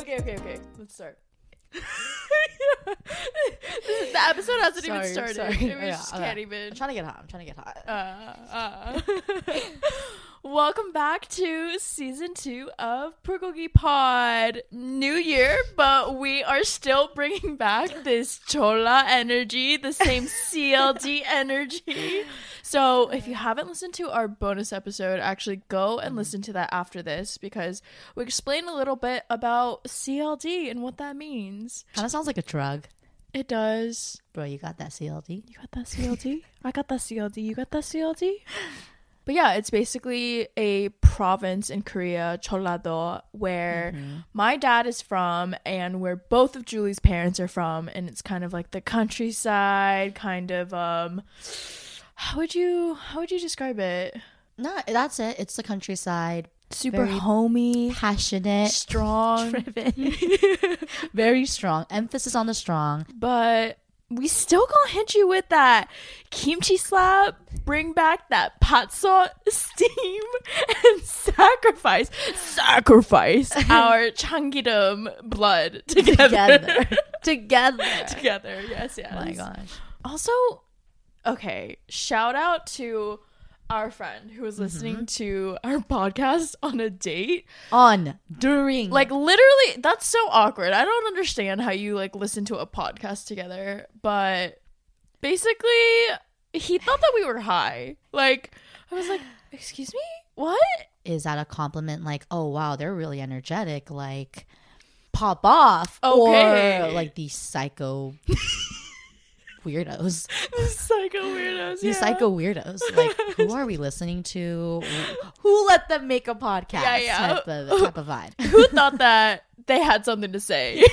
Okay, okay, okay. Let's start. the episode hasn't even started. sorry. We Yeah, just okay. can't even. I'm trying to get hot. I'm trying to get hot. Uh, uh. Welcome back to season two of Purgogi Pod. New year, but we are still bringing back this Chola energy, the same CLD energy. So, if you haven't listened to our bonus episode, actually go and listen to that after this because we explain a little bit about CLD and what that means. Kind of sounds like a drug. It does. Bro, you got that CLD? You got that CLD? I got that CLD. You got that CLD? But yeah, it's basically a province in Korea, Jeollado, where my dad is from and where both of Julie's parents are from, and it's kind of like the countryside, kind of um how would you how would you describe it? No, that's it. It's the countryside. Super Very homey, Passionate. strong, Driven. Very strong. Emphasis on the strong. but we still gonna hit you with that kimchi slap, bring back that pot salt steam, and sacrifice, sacrifice our changidum blood together. Together. Together. together, yes, yes. Oh my gosh. Also, okay, shout out to our friend who was listening mm-hmm. to our podcast on a date. On. During. Like literally, that's so awkward. I don't understand how you like listen to a podcast together, but basically, he thought that we were high. Like, I was like, "Excuse me, what is that a compliment like, oh wow, they're really energetic, like pop off. Okay. Or like the psycho weirdos. psycho weirdos. These yeah. psycho weirdos. Like who are we listening to? Who let them make a podcast? Yeah, yeah. Type of type of vibe. Who thought that they had something to say?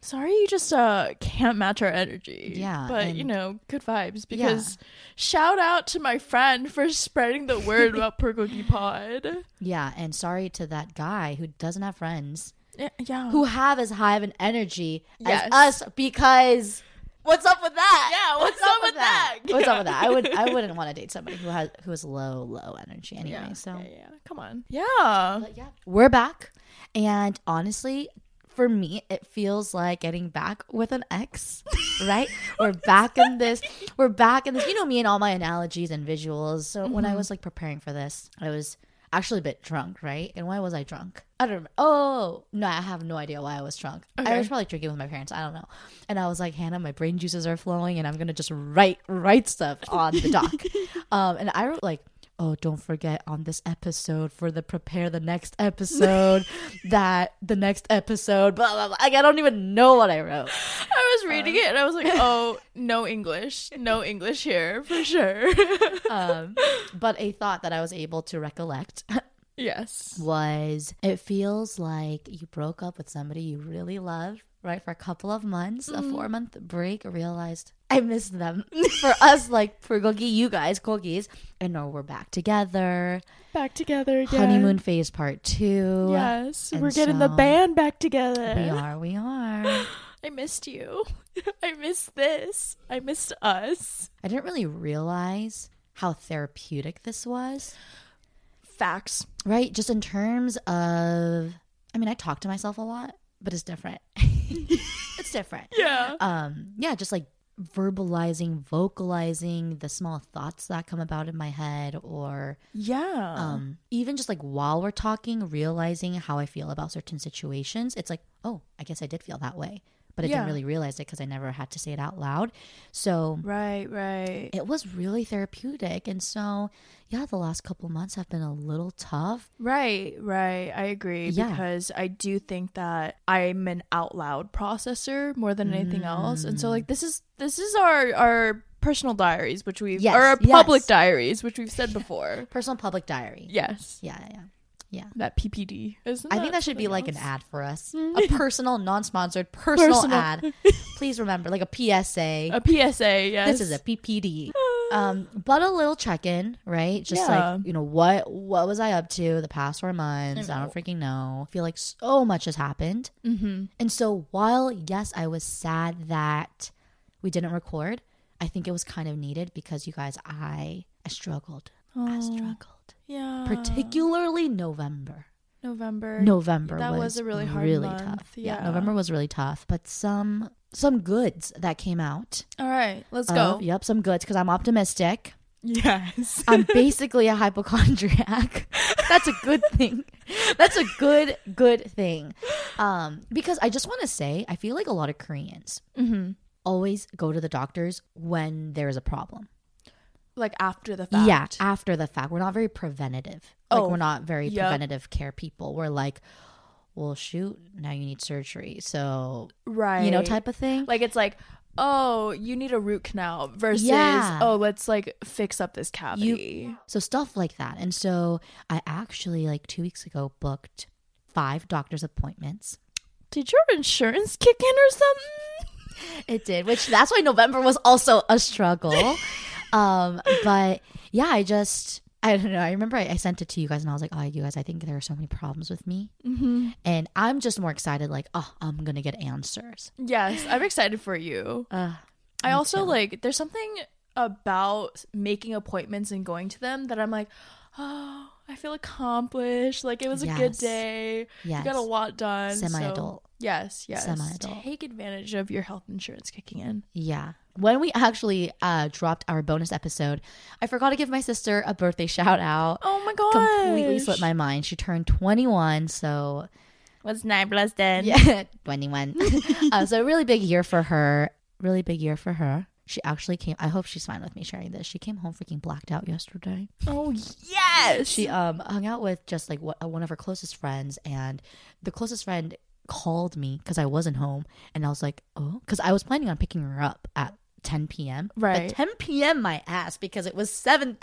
Sorry, you just uh can't match our energy. Yeah, but you know, good vibes. Because shout out to my friend for spreading the word about Purgogi Pod. Yeah, and sorry to that guy who doesn't have friends Yeah, yeah. who have as high of an energy Yes. as us because what's up with that? Yeah, what's up with that? What's Yeah. up with that? I would I wouldn't want to date somebody who has who has low low energy anyway. yeah, So yeah, yeah. Come on. Yeah. But yeah, we're back. And honestly, for me, it feels like getting back with an ex, right? we're back in this. We're back in this. You know me and all my analogies and visuals. So when I mm-hmm. was like preparing for this, I was actually a bit drunk, right? And why was I drunk? I don't remember. Oh, no, I have no idea why I was drunk. I was probably drinking with my parents. I don't know. And I was like, Hannah, my brain juices are flowing and I'm going to just write, write stuff on the dock. um, and I wrote like, oh, don't forget on this episode for the prepare the next episode that the next episode, blah, blah, blah. Like, I don't even know what I wrote. I was reading it and I was like, oh, no English. No English here for sure. Um, but a thought that I was able to recollect yes. was it feels like you broke up with somebody you really love, right? For a couple of months, a mm-hmm. four month break, realized I missed them. for us, like for Gogi, you guys, Gogis, and now we're back together. Back together again. Honeymoon phase part two. Yes. And We're getting the band back together. We are, we are. I missed you. I missed this. I missed us. I didn't really realize how therapeutic this was, Facts. right? Just in terms of, I mean, I talk to myself a lot, but it's different. it's different. Yeah. um yeah just like verbalizing vocalizing the small thoughts that come about in my head or Yeah. um even just like while we're talking realizing how i feel about certain situations it's like oh i guess i did feel that way but i Yeah. didn't really realize it because i never had to say it out loud so right, right. it was really therapeutic and so yeah the last couple months have been a little tough Right, right. I agree Yeah. because I do think that I'm an out loud processor more than anything else. And so like mm. this is this is our our personal diaries which we've Yes, or our yes. public diaries which we've said before. personal public diary yes. yeah yeah yeah That PPD. Isn't I think that should be like an ad for us. A personal, non-sponsored personal, Personal. ad. Please remember, like a PSA. A PSA, yes. this is a PPD. Um, but a little check in, right? Just Yeah. like you know what what was I up to the past four months? I, know. don't freaking know. I feel like so much has happened, mm-hmm. and so while yes, I was sad that we didn't record. I think it was kind of needed because you guys, I I struggled. I struggled, Yeah. particularly November. November. November That was, was a really hard really month, tough. yeah. November was really tough, but some some goods that came out. All right, let's Uh, go. yep, some goods because I'm optimistic. Yes. I'm basically a hypochondriac. That's a good thing. That's a good good thing. Um, because I just want to say, I feel like a lot of Koreans mm-hmm. always go to the doctors when there's a problem. Like after the fact. Yeah, after the fact. We're not very preventative. Like Oh, we're not very yep. preventative care people. We're like, well, shoot, now you need surgery. So Right. you know, type of thing. Like it's like, oh, you need a root canal versus, Yeah. oh, let's like fix up this cavity. So stuff like that. And so I actually like two weeks ago booked five doctor's appointments. Did your insurance kick in or something? It did, which that's why November was also a struggle. um, but yeah, I just I don't know. I remember I, I sent it to you guys and I was like, oh, you guys, I think there are so many problems with me. Mm-hmm. And I'm just more excited, like, oh, I'm gonna get answers. Yes, I'm excited for you. Uh, I also too. like there's something about making appointments and going to them that I'm like, oh, I feel accomplished. Like it was a good day. yes. You got a lot done. Semi-adult. yes, yes. Semi-adult. Take advantage of your health insurance kicking in. Yeah. When we actually uh, dropped our bonus episode, I forgot to give my sister a birthday shout out. Oh my god. Completely slipped my mind. She turned 21, so What's nine plus ten? Yeah, 21. uh, so a really big year for her. Really big year for her. She actually came. I hope she's fine with me sharing this. She came home freaking blacked out yesterday. Oh yes. She um hung out with just like what, one of her closest friends, and the closest friend called me because I wasn't home, and I was like, oh, because I was planning on picking her up at 10 p.m. Right. At 10 p.m. my ass because it was 7:30.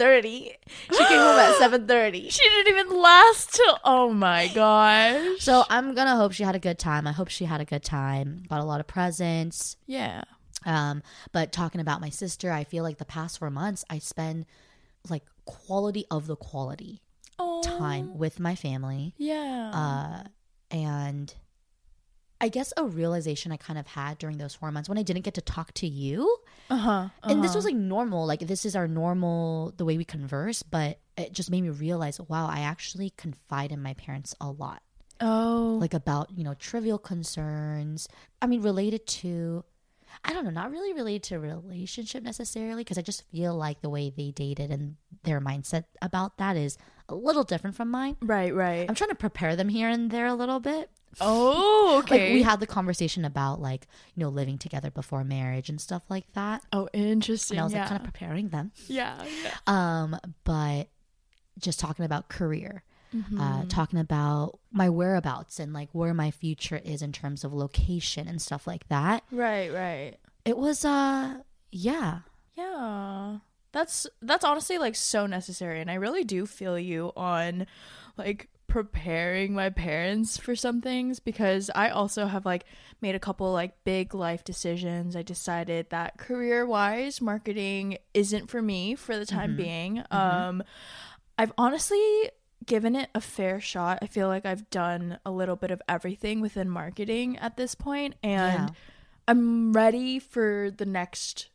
She came home at 7:30. She didn't even last till. Oh my gosh. So I'm gonna hope she had a good time. I hope she had a good time. Got a lot of presents. yeah. Um, but talking about my sister, I feel like the past four months I spend like quality of the quality Oh. time with my family. Yeah. Uh, and I guess a realization I kind of had during those four months when I didn't get to talk to you. uh huh. And this was like normal, like this is our normal, the way we converse, but it just made me realize, wow, I actually confide in my parents a lot. oh. like about you know trivial concerns i mean related to i don't know not really related to relationship necessarily because i just feel like the way they dated and their mindset about that is a little different from mine right. Right. i'm trying to prepare them here and there a little bit Oh. Okay. like we had the conversation about like you know living together before marriage and stuff like that Oh, interesting. and i was yeah. like kind of preparing them yeah. yeah. um but just talking about career Mm-hmm. uh, talking about my whereabouts and like where my future is in terms of location and stuff like that. Right. Right. It was, uh, yeah, Yeah. That's that's honestly like so necessary and I really do feel you on like preparing my parents for some things because I also have like made a couple like big life decisions. I decided that career-wise marketing isn't for me for the time Mhm. being. Um I've honestly given it a fair shot. I feel like I've done a little bit of everything within marketing at this point and yeah. I'm ready for the next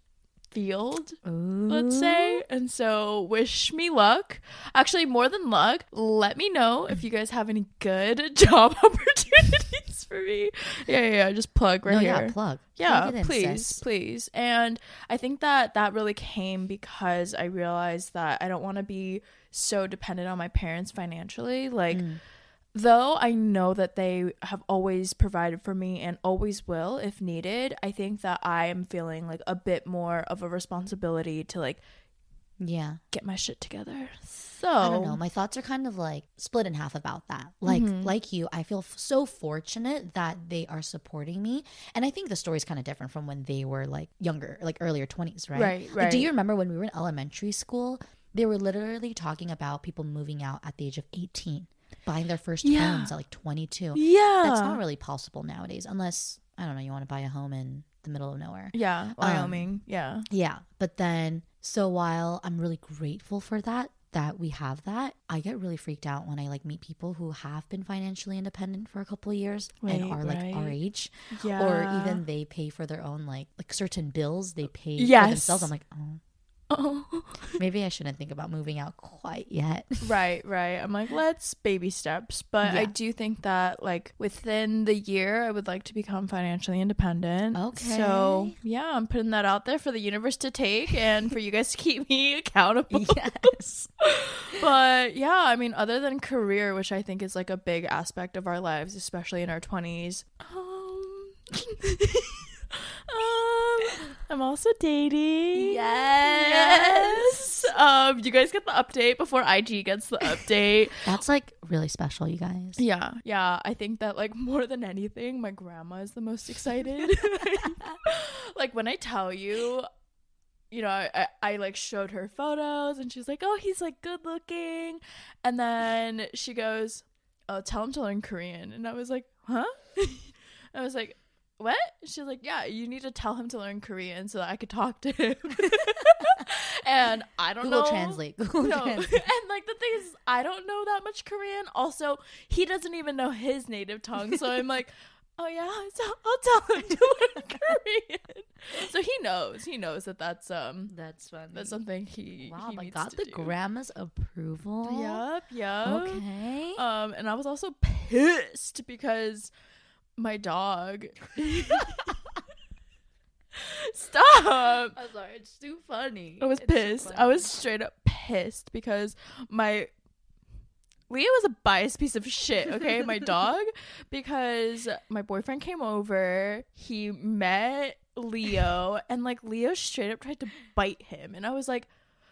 field, let's say. And so, wish me luck. Actually, more than luck, let me know if you guys have any good job opportunities for me. Yeah, yeah, yeah. Just plug right no, here. yeah, plug. Yeah, Plug in, please, sis. please. And I think that that really came because I realized that I don't want to be so dependent on my parents financially. Like, Mm. Though I know that they have always provided for me and always will if needed, I think that I am feeling like a bit more of a responsibility to like Yeah. get my shit together. So, I don't know. My thoughts are kind of like split in half about that. Like, Mhm. like you, I feel f- so fortunate that they are supporting me, and I think the story's kind of different from when they were like younger, like earlier twenties, right? Right, Like, right. do you remember when we were in elementary school? They were literally talking about people moving out at the age of eighteen, buying their first Yeah. homes at like twenty two. yeah. That's not really possible nowadays, unless I don't know. You want to buy a home in the middle of nowhere. Yeah, Um, Wyoming. yeah. Yeah. But then, so while I'm really grateful for that, that we have that, I get really freaked out when I like meet people who have been financially independent for a couple of years and are like our age, Yeah. or even they pay for their own like like certain bills they pay Yes. for themselves. I'm like, oh, Oh. maybe I shouldn't think about moving out quite yet. Right, right. I'm like, let's baby steps. But I do think that like within the year I would like to become financially independent. Okay. So yeah, I'm putting that out there for the universe to take and for you guys to keep me accountable. yes. but yeah, I mean, other than career, which I think is like a big aspect of our lives, especially in our twenties. Um, um, I'm also dating. Yes. Yes. Um, you guys get the update before IG gets the update. That's like really special, you guys. yeah, yeah. I think that like more than anything, my grandma is the most excited. like when I tell you, you know, I, I, I like showed her photos and she's like, "Oh, he's like good looking," and then she goes, "Oh, tell him to learn Korean," and I was like, "Huh?" I was like. What? She's like, yeah, you need to tell him to learn Korean so that I could talk to him. and I don't Google know. Translate. Google No. Translate. and like the thing is, I don't know that much Korean. Also, he doesn't even know his native tongue. So I'm like, oh yeah, so I'll tell him to learn Korean. So he knows. He knows that that's um That's fun. that's something he wow, he but got the do. grandma's approval. Yep, yep. Okay. Um, and I was also pissed because my dog. Stop. I'm sorry, it's too funny. I was pissed. I was straight up pissed because my Leo was a biased piece of shit, okay? my dog because my boyfriend came over, he met Leo and like Leo straight up tried to bite him and I was like,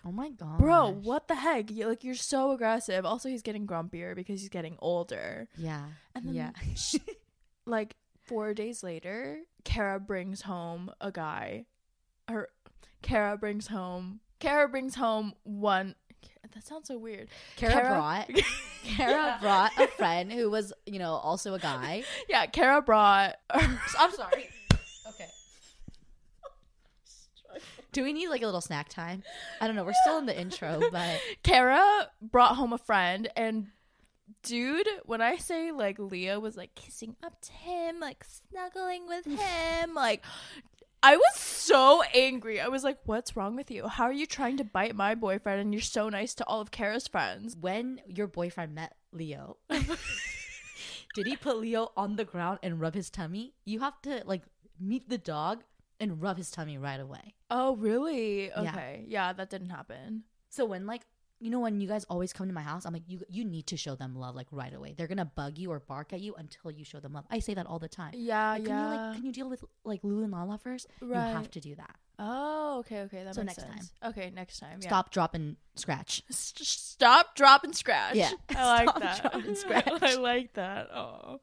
Oh my god, "Bro, what the heck? You like you're so aggressive." Also, he's getting grumpier because he's getting older. Yeah. And then yeah. like 4 days later, Kara brings home a guy Her Kara brings home Kara brings home one that sounds so weird. Kara, Kara- brought Kara brought a friend who was, you know, also a guy. Yeah, Kara brought I'm sorry. Okay. Do we need like a little snack time? I don't know. We're still in the intro, but Kara brought home a friend and dude, when I say like Leo was like kissing up to him, like snuggling with him, like I was so angry. I was like, "What's wrong with you? How are you trying to bite my boyfriend and you're so nice to all of Kara's friends?" when your boyfriend met Leo, did he put Leo on the ground and rub his tummy? You have to like meet the dog and rub his tummy right away. Oh, really? Yeah. Okay. Yeah, that didn't happen. So when like you know when you guys always come to my house, I'm like you you need to show them love like right away. They're gonna bug you or bark at you until you show them love. I say that all the time. Yeah, Like, can yeah. you like can you deal with like Lulu and Lala first? right. You have to do that. oh, okay, okay. That So makes next sense. Okay, next time. Yeah. Stop, drop, and scratch. S- stop, drop, and scratch. Yeah. I like that. drop, and scratch. I like that. Oh,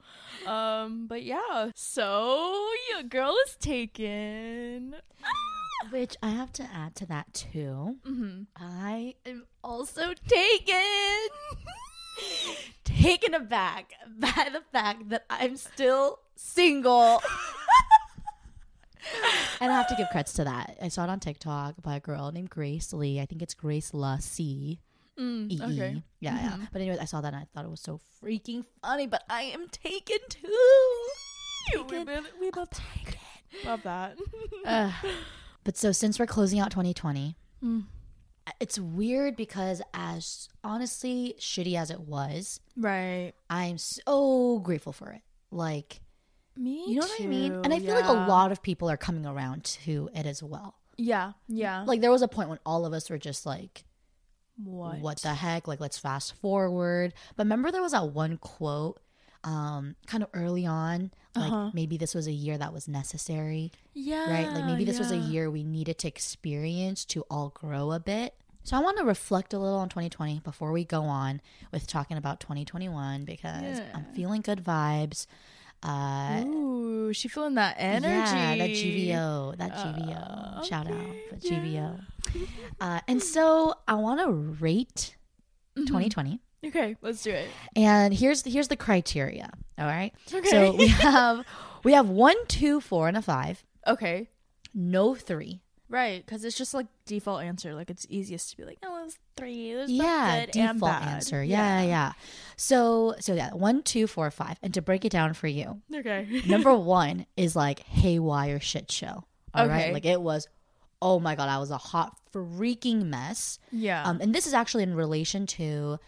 um, but yeah. So your girl is taken. Which I have to add to that too. hmm I am also taken. taken aback by the fact that I'm still single. and I have to give credits to that. I saw it on TikTok by a girl named Grace Lee. I think it's Grace La C. Mm, okay. Yeah, yeah. Mhm. But anyways, I saw that and I thought it was so freaking funny. But I am taken too. We both, we both love that. Ugh. but so since we're closing out 2020, Mm. it's weird because as honestly shitty as it was, Right. I'm so grateful for it. Like, Me. you know what I mean? And I feel like a lot of people are coming around to it as well. Yeah. Yeah. Like there was a point when all of us were just like, what? what the heck? Like let's fast forward. But remember there was that one quote um kind of early on like Uh-huh. maybe this was a year that was necessary, Yeah. right? Like maybe this was a year we needed to experience to all grow a bit. So I want to reflect a little on 2020 before we go on with talking about 2021 because I'm feeling good vibes. Uh Ooh, she feeling that energy. Yeah, that GVO, that GVO. Uh, Shout out okay, for yeah. GVO. Uh, and so I want to rate Mm-hmm. 2020. Okay, let's do it. And here's here's the criteria. All right. Okay. So we have we have one, two, four, and a five. Okay. No three. Right, because it's just like default answer. Like it's easiest to be like, oh, it's three. There's yeah, default answer. Yeah, yeah, So, so yeah, one, two, four, five. And to break it down for you, Okay. number one is like haywire shit show. All right, Okay. like it was. Oh my god, I was a hot freaking mess. yeah. Um, and this is actually in relation to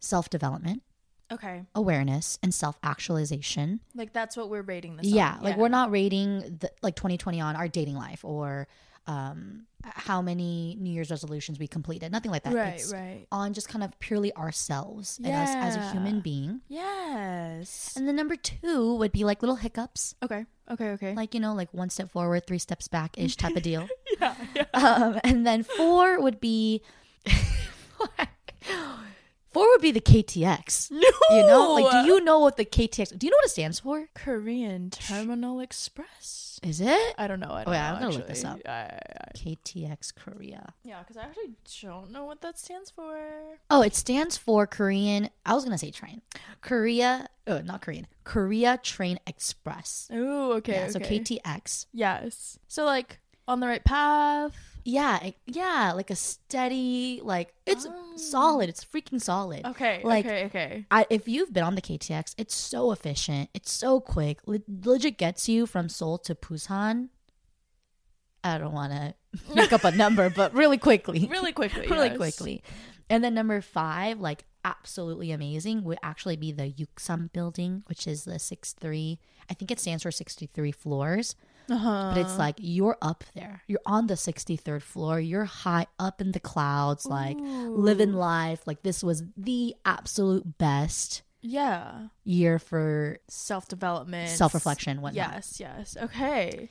self development, okay. awareness, and self actualization. Like that's what we're rating this. Yeah, like we're not rating the, like 2020 on our dating life or um, how many New Year's resolutions we completed. Nothing like that. Right. It's Right. on just kind of purely ourselves and us as a human being. Yes. And then number two would be like little hiccups, okay. Okay. Okay. like you know, like one step forward, three steps back ish type of deal. yeah. Yeah. Um, and then four would be four would be the KTX. No. You know, like do you know what the KTX? Do you know what it stands for? Korean Terminal Express? Is it I don't know. I oh, don't Oh, yeah, know, I'm gonna look this up. I- I- I- KTX Korea? yeah, because I actually don't know what that stands for. Oh, it stands for Korean. I was gonna say train, Korea. Oh, not Korean. Korea Train Express. Oh, okay. yeah, so. KTX. Yes. So like on the right path. Yeah, yeah, like a steady, like it's Oh. solid. It's freaking solid. Okay. Like- okay. Okay. I, if you've been on the KTX, it's so efficient. It's so quick. Le- legit gets you from Seoul to Busan. I don't want to make up a number, but really quickly. Really quickly. really yes. quickly. And then number five, like absolutely amazing, would actually be the Yuksam building, which is the six three. I think it stands for sixty three floors, uh-huh. but it's uh-huh. like you're up there. You're on the 63rd floor. You're high up in the clouds, like Ooh. living life. Like this was the absolute best yeah year for self development, self reflection, whatnot. Yes, yes. Okay.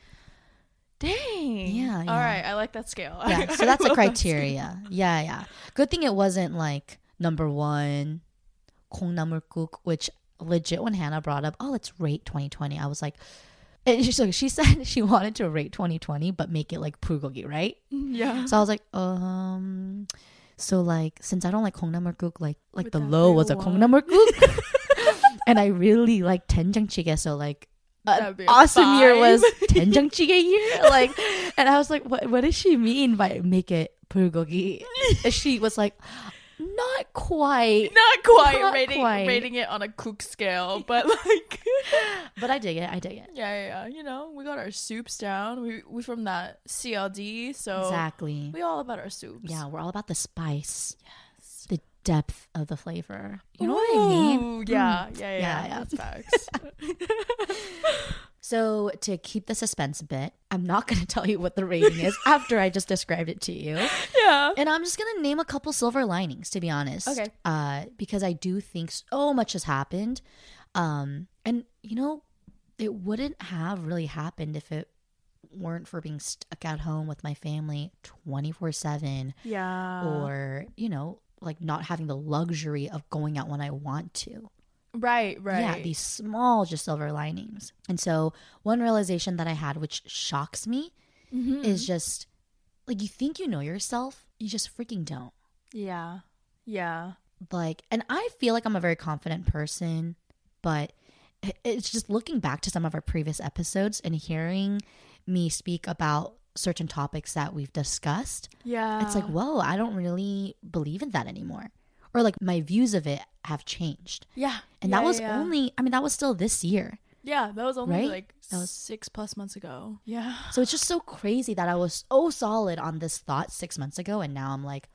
Dang. Yeah, yeah. All right. I like that scale. Yeah. So that's a criteria. That yeah, yeah. Good thing it wasn't like number one, Kongnamulguk, which legit when Hannah brought up, oh, let's rate 2020. I was like, and she said she wanted to rate 2020, but make it like bulgogi, right? Yeah. So I was like, um, so like since I don't like kongnamulguk, like like the low was a kongnamulguk, and I really like tenjangjigae, so like. Uh, awesome year was tenjangjigae year, like, and I was like, "What? What does she mean by make it Purgogi? she was like, "Not quite, Not quite Not rating quite. rating it on a cook scale, but like but I dig it. I dig it yeah, yeah, yeah. You know, we got our soups down. We we from that CLD, so exactly." we all about our soups. Yeah, we're all about the spice, Yes. the depth of the flavor. You know what I mean? Mm. Yeah, yeah, yeah, Yeah, yeah. That's facts. So to keep the suspense a bit, I'm not going to tell you what the rating is after I just described it to you. yeah. And I'm just going to name a couple silver linings, to be honest. Okay. Uh, because I do think so much has happened. Um, and, you know, it wouldn't have really happened if it weren't for being stuck at home with my family 24 7 Yeah. or, you know, like not having the luxury of going out when I want to. Right, right. Yeah, these small, just silver linings. And so, one realization that I had, which shocks me, Mhm. is just like you think you know yourself, you just freaking don't. yeah. Yeah. Like, and I feel like I'm a very confident person, but it's just looking back to some of our previous episodes and hearing me speak about certain topics that we've discussed. Yeah. It's like, whoa, I don't really believe in that anymore. Or like my views of it have changed. yeah. And Yeah, that was yeah. only, I mean, that was still this year. Yeah, that was only Right? like That was- six plus months ago. Yeah. So it's just so crazy that I was so solid on this thought six months ago, and now I'm like,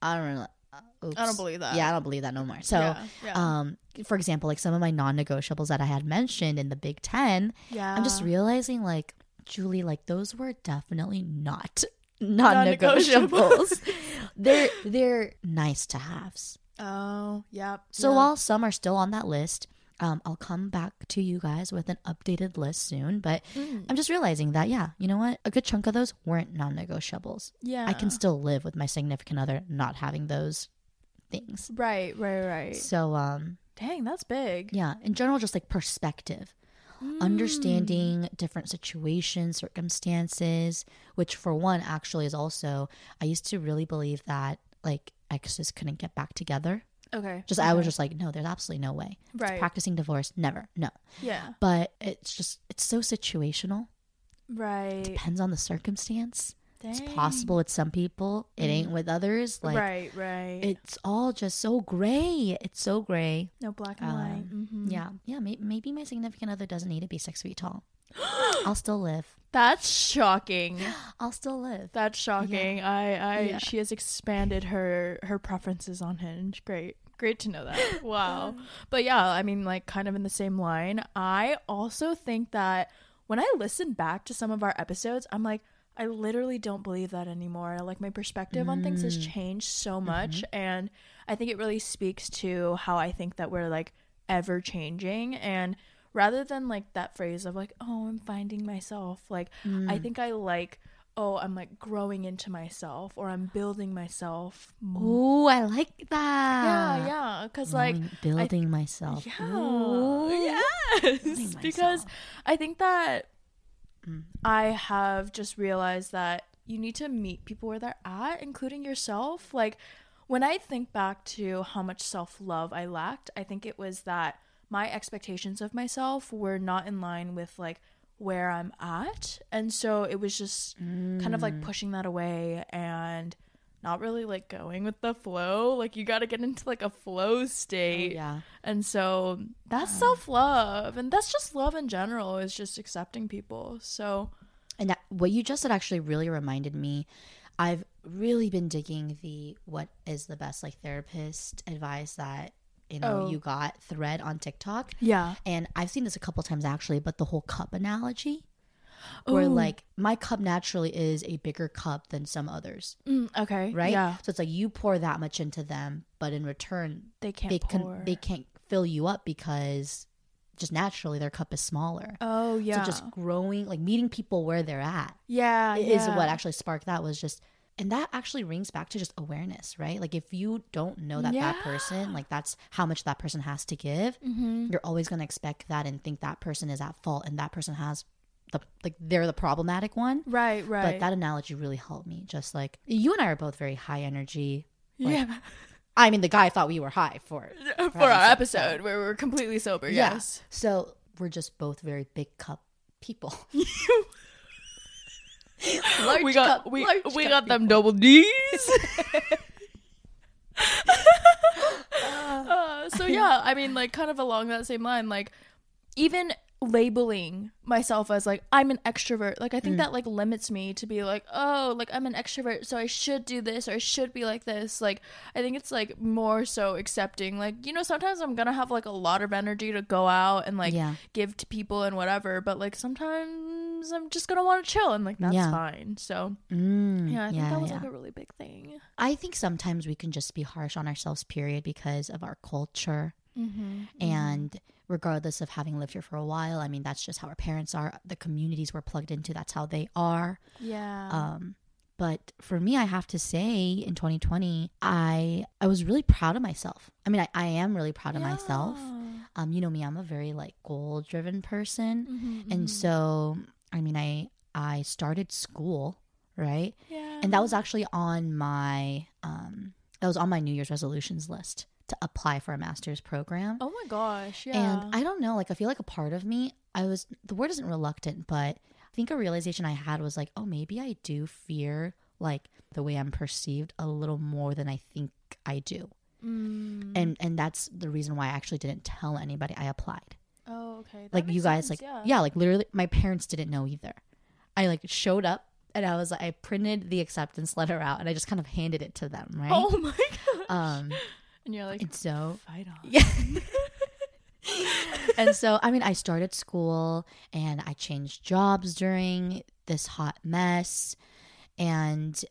I don't know. Uh, oops. I don't believe that. Yeah, I don't believe that no more. So, yeah. yeah. um, for example, like some of my non-negotiables that I had mentioned in the Big Ten, yeah. I'm just realizing, like, Julie, like those were definitely not Non-negotiables. they're they're nice to haves. Oh, yep. So yeah. while some are still on that list, um, I'll come back to you guys with an updated list soon. But Mm. I'm just realizing that, yeah, you know what? A good chunk of those weren't non negotiables. yeah, I can still live with my significant other not having those things. Right, right, right. So, um, Dang, that's big. yeah, in general, just like perspective, Mm. understanding different situations, circumstances, which for one actually is also, I used to really believe that like exes couldn't get back together. Okay. Just, I was just like, no, there's absolutely no way. right. Practicing divorce, never, no. yeah. But it's just, it's so situational. Right. Depends on the circumstance. It's possible with some people, it ain't with others. Like right, right. it's all just so gray. It's so gray. no black and white. Um, Mhm. Yeah, yeah. May- maybe my significant other doesn't need to be six feet tall. I'll still live. That's shocking. I'll still live. That's shocking. I, I, Yeah. she has expanded her her preferences on Hinge. Great, great to know that. Wow. but yeah, I mean, like, kind of in the same line. I also think that when I listen back to some of our episodes, I'm like, I literally don't believe that anymore. Like, my perspective on things has mm. changed so mm-hmm. much, and I think it really speaks to how I think that we're like ever changing and. Rather than like that phrase of like, oh, I'm finding myself, like, I mm. think I like oh, I'm like growing into myself or I'm building myself. more. Ooh, I like that. yeah, yeah. because like building myself. yeah, Ooh. yes, because. I think that Mm. I have just realized that you need to meet people where they're at, including yourself. Like when I think back to how much self love I lacked, I think it was that my expectations of myself were not in line with like where I'm at. And so it was just kind of like Mm. pushing that away and not really like going with the flow. Like you got to get into like a flow Oh, state. yeah. And so that's self love. And that's just love in general, is just accepting people. So, And that, what you just said actually really reminded me. I've really been digging the what is the best like therapist advice that you know Oh. you got thread on TikTok. yeah. And I've seen this a couple times actually, but the whole cup analogy, where Ooh. like my cup naturally is a bigger cup than some others, Mm, okay. right? Yeah. So it's like you pour that much into them, but in return, They can't they can they can't fill you up because just naturally their cup is smaller. oh, yeah. So just growing, like meeting people where they're at, yeah. is yeah. what actually sparked that. Was just, and that actually rings back to just awareness, right? Like if you don't know that that person, like that's how much that person has to give, Mm-hmm. you're always going to expect that and think that person is at fault and that person has the like they're the problematic one. Right, right. But that analogy really helped me. Just like you and I are both very high energy. like- yeah. I mean, the guy thought we were high for it. For our episode where we're completely sober. Yeah. Yes. So we're just both very big cup people. Large we got cup- we, we got them double D's. Uh, so yeah, I mean, like, kind of along that same line, like, even labeling myself as like I'm an extrovert, like I Mm. think that like limits me to be like, oh, like I'm an extrovert, so I should do this or I should be like this. Like, I think it's like more so accepting, like you know, sometimes I'm gonna have like a lot of energy to go out and like Yeah. give to people and whatever, but like sometimes I'm just gonna want to chill and like that's Yeah. fine. So Mm, yeah, I think that was yeah. like a really big thing. I think sometimes we can just be harsh on ourselves, period, because of our culture. Mm-hmm. And regardless of having lived here for a while, I mean, that's just how our parents are. The communities we're plugged into, that's how they are. Yeah. Um, but for me, I have to say, in 2020, I I was really proud of myself. I mean, I, I am really proud of myself. Um, you know me, I'm a very like goal driven person, Mm-hmm, and so I mean, I I started school right, yeah. and that was actually on my um that was on my New Year's resolutions list to apply for a master's program. Oh my gosh, yeah. And I don't know, like I feel like a part of me, I was the word isn't reluctant, but I think a realization I had was like, oh, maybe I do fear like the way I'm perceived a little more than I think I do. Mm. And and that's the reason why I actually didn't tell anybody I applied. oh, okay. That like you guys sense, like yeah. like literally my parents didn't know either. I like showed up and I was like I printed the acceptance letter out and I just kind of handed it to them, right? Oh my gosh. Um and you're like, and so fight on. Yeah. and so, I mean, I started school and I changed jobs during this hot mess. And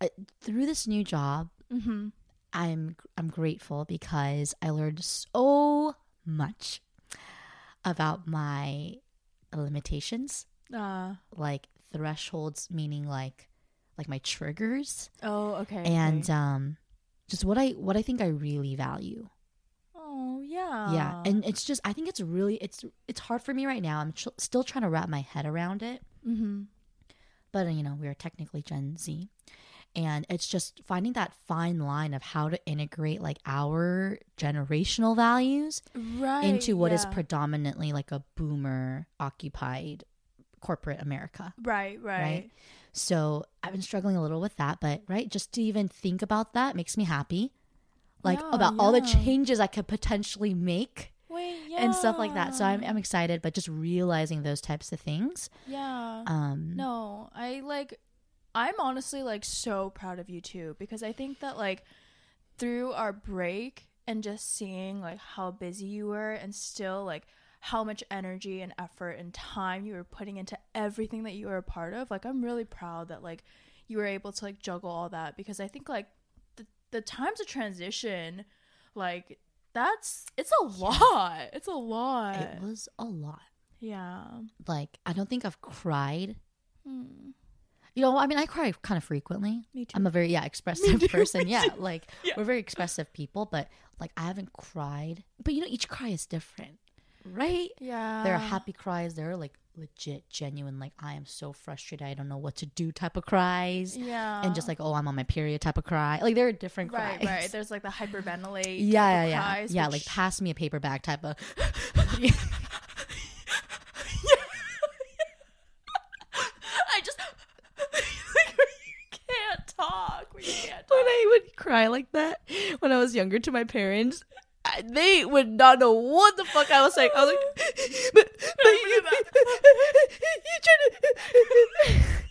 uh, through this new job, Mm-hmm. I'm I'm grateful because I learned so much about my limitations, Uh, like thresholds, meaning like like my triggers, oh, okay. and okay. um, just what I what I think I really value. oh, yeah. yeah and it's just i think it's really it's it's hard for me right now i'm ch- still trying to wrap my head around it mm-hmm. but uh, you know we're technically gen z and it's just finding that fine line of how to integrate like our generational values right into what is yeah. predominantly like a boomer occupied corporate America. Right, right. Right. So I've been struggling a little with that, but right, just to even think about that makes me happy. Like Yeah, about all the changes I could potentially make Wait, yeah. and stuff like that. So I'm, I'm excited, but just realizing those types of things. yeah. Um, No, I like I'm honestly like so proud of you too because I think that like through our break and just seeing like how busy you were and still like how much energy and effort and time you were putting into everything that you were a part of, like I'm really proud that like you were able to like juggle all that because I think like the the times of transition like that's it's a lot. It's a lot. it was a lot. yeah. Like I don't think I've cried. Hmm. You know, I mean, I cry kind of frequently. Me too. I'm a very yeah expressive person. Yeah, like Yeah. we're very expressive people, but like I haven't cried. But you know, each cry is different, right? Yeah. there are happy cries. There are like legit, genuine, like I am so frustrated, I don't know what to do type of cries, Yeah. and just like oh I'm on my period type of cry. Like there are different right, cries. right. There's like the hyperventilate. yeah, yeah, yeah, cries, yeah. which- Like pass me a paper bag type of. I just like you can't talk. We can't when. I would cry like that when I was younger to my parents, they would not know what the fuck I was saying. I was like, but, but you, you trying to.